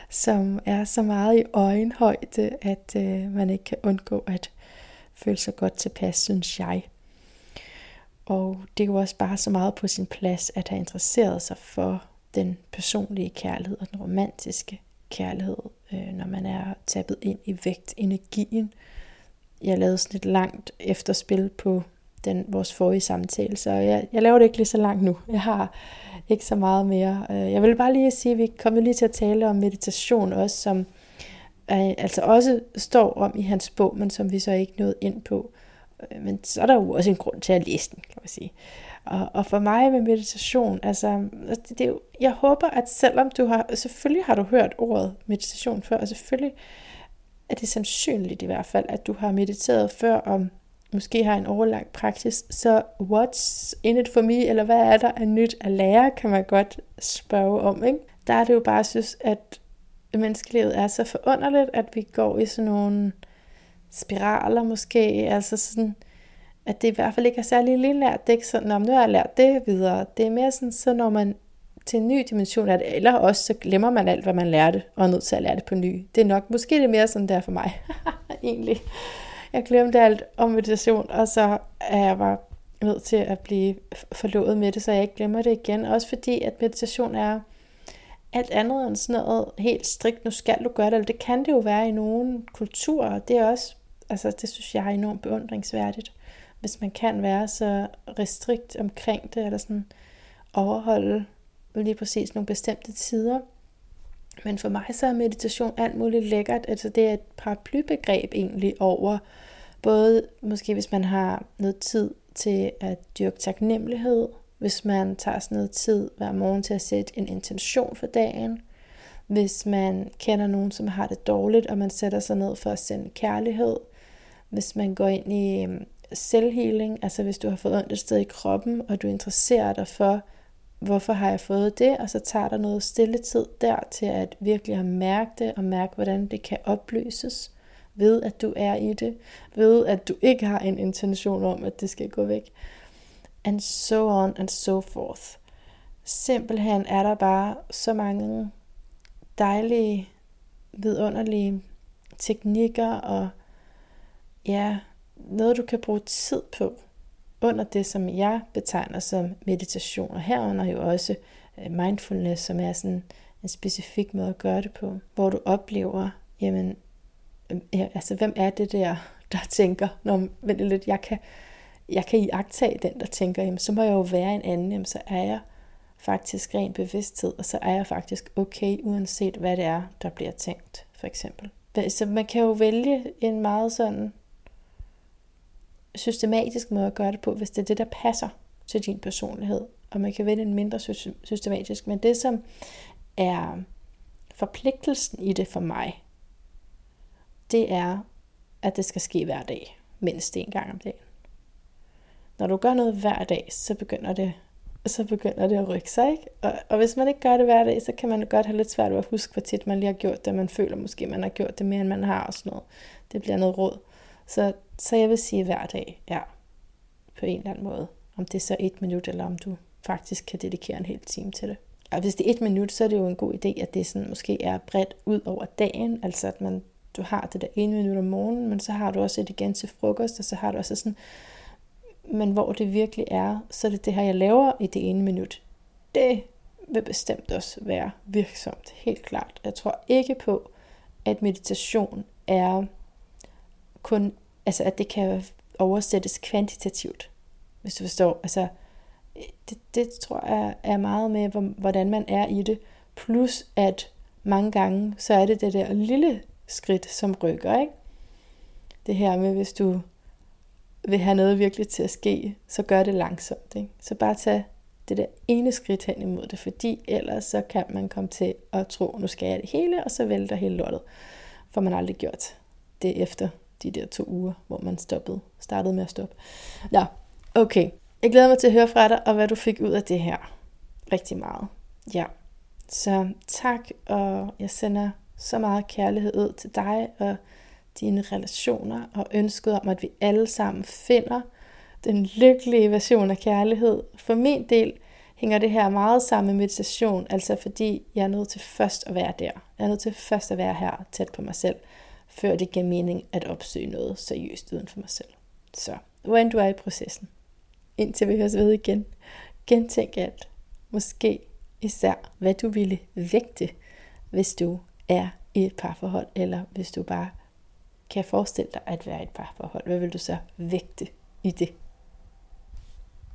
som er så meget i øjenhøjde, at øh, man ikke kan undgå at føle sig godt tilpas, synes jeg. Og det er jo også bare så meget på sin plads at have interesseret sig for den personlige kærlighed og den romantiske kærlighed, øh, når man er tappet ind i vægtenergien. Jeg lavede sådan et langt efterspil på den, vores forrige samtale, så jeg, jeg laver det ikke lige så langt nu. Jeg har ikke så meget mere. Øh, jeg vil bare lige sige, at vi kommer lige til at tale om meditation også, som øh, altså også står om i hans bog, men som vi så ikke nåede ind på. Øh, men så er der jo også en grund til at læse den, kan man sige. Og, og for mig med meditation, altså, altså det, det jeg håber, at selvom du har, selvfølgelig har du hørt ordet meditation før, og selvfølgelig er det sandsynligt i hvert fald, at du har mediteret før, om måske har en overlang praksis, så what's in it for me, eller hvad er der af nyt at lære, kan man godt spørge om. Ikke? Der er det jo bare, at synes, at menneskelivet er så forunderligt, at vi går i sådan nogle spiraler måske, altså sådan, at det i hvert fald ikke er særlig lille lært. Det er ikke sådan, om nu har jeg lært det videre. Det er mere sådan, så når man til en ny dimension af det, eller også så glemmer man alt, hvad man lærte, og er nødt til at lære det på ny. Det er nok, måske det er mere sådan der for mig, egentlig. Jeg glemte alt om meditation, og så er jeg bare nødt til at blive forlovet med det, så jeg ikke glemmer det igen. Også fordi, at meditation er alt andet end sådan noget helt strikt, nu skal du gøre det, eller det kan det jo være i nogle kulturer, det er også, altså det synes jeg er enormt beundringsværdigt. hvis man kan være så restrikt omkring det, eller sådan overholde lige præcis nogle bestemte tider. Men for mig så er meditation alt muligt lækkert. Altså det er et paraplybegreb egentlig over både måske hvis man har noget tid til at dyrke taknemmelighed, hvis man tager sådan noget tid hver morgen til at sætte en intention for dagen, hvis man kender nogen, som har det dårligt, og man sætter sig ned for at sende kærlighed, hvis man går ind i øhm, selvhealing, altså hvis du har fået ondt et sted i kroppen, og du interesserer dig for, hvorfor har jeg fået det, og så tager der noget stille tid der til at virkelig at mærke det, og mærke, hvordan det kan opløses, ved at du er i det, ved at du ikke har en intention om, at det skal gå væk, and so on and so forth. Simpelthen er der bare så mange dejlige, vidunderlige teknikker og ja, noget du kan bruge tid på under det, som jeg betegner som meditation, og herunder jo også øh, mindfulness, som er sådan en specifik måde at gøre det på, hvor du oplever, jamen, øh, altså hvem er det der, der tænker, når vent lidt, jeg kan, jeg kan iagtage den, der tænker, jamen, så må jeg jo være en anden, jamen, så er jeg faktisk ren bevidsthed, og så er jeg faktisk okay, uanset hvad det er, der bliver tænkt, for eksempel. Så man kan jo vælge en meget sådan systematisk måde at gøre det på, hvis det er det, der passer til din personlighed. Og man kan vælge en mindre systematisk. Men det, som er forpligtelsen i det for mig, det er, at det skal ske hver dag, mindst en gang om dagen. Når du gør noget hver dag, så begynder det så begynder det at rykke sig. Ikke? Og, og hvis man ikke gør det hver dag, så kan man godt have lidt svært ved at huske, hvor tit man lige har gjort det. Man føler måske, man har gjort det mere, end man har og sådan noget. Det bliver noget råd. Så, så jeg vil sige hver dag, ja, på en eller anden måde. Om det er så et minut, eller om du faktisk kan dedikere en hel time til det. Og hvis det er et minut, så er det jo en god idé, at det sådan måske er bredt ud over dagen. Altså at man, du har det der ene minut om morgenen, men så har du også et igen til frokost, og så har du også sådan men hvor det virkelig er, så er det det her, jeg laver i det ene minut. Det vil bestemt også være virksomt, helt klart. Jeg tror ikke på, at meditation er kun, altså at det kan oversættes kvantitativt, hvis du forstår. Altså, det, det tror jeg er meget med, hvordan man er i det. Plus at mange gange, så er det det der lille skridt, som rykker, ikke? Det her med, hvis du vil have noget virkelig til at ske, så gør det langsomt. Ikke? Så bare tag det der ene skridt hen imod det, fordi ellers så kan man komme til at tro, nu skal jeg det hele, og så vælter hele lortet. For man aldrig gjort det efter de der to uger, hvor man stoppede, startede med at stoppe. Ja, okay. Jeg glæder mig til at høre fra dig, og hvad du fik ud af det her. Rigtig meget. Ja. Så tak, og jeg sender så meget kærlighed ud til dig, og dine relationer og ønsket om, at vi alle sammen finder den lykkelige version af kærlighed. For min del hænger det her meget sammen med meditation, altså fordi jeg er nødt til først at være der. Jeg er nødt til først at være her tæt på mig selv, før det giver mening at opsøge noget seriøst uden for mig selv. Så, hvordan du er i processen. Indtil vi høres ved igen. Gentænk alt. Måske især, hvad du ville vægte, hvis du er i et parforhold, eller hvis du bare kan forestille dig at være i et parforhold? Hvad vil du så vægte i det?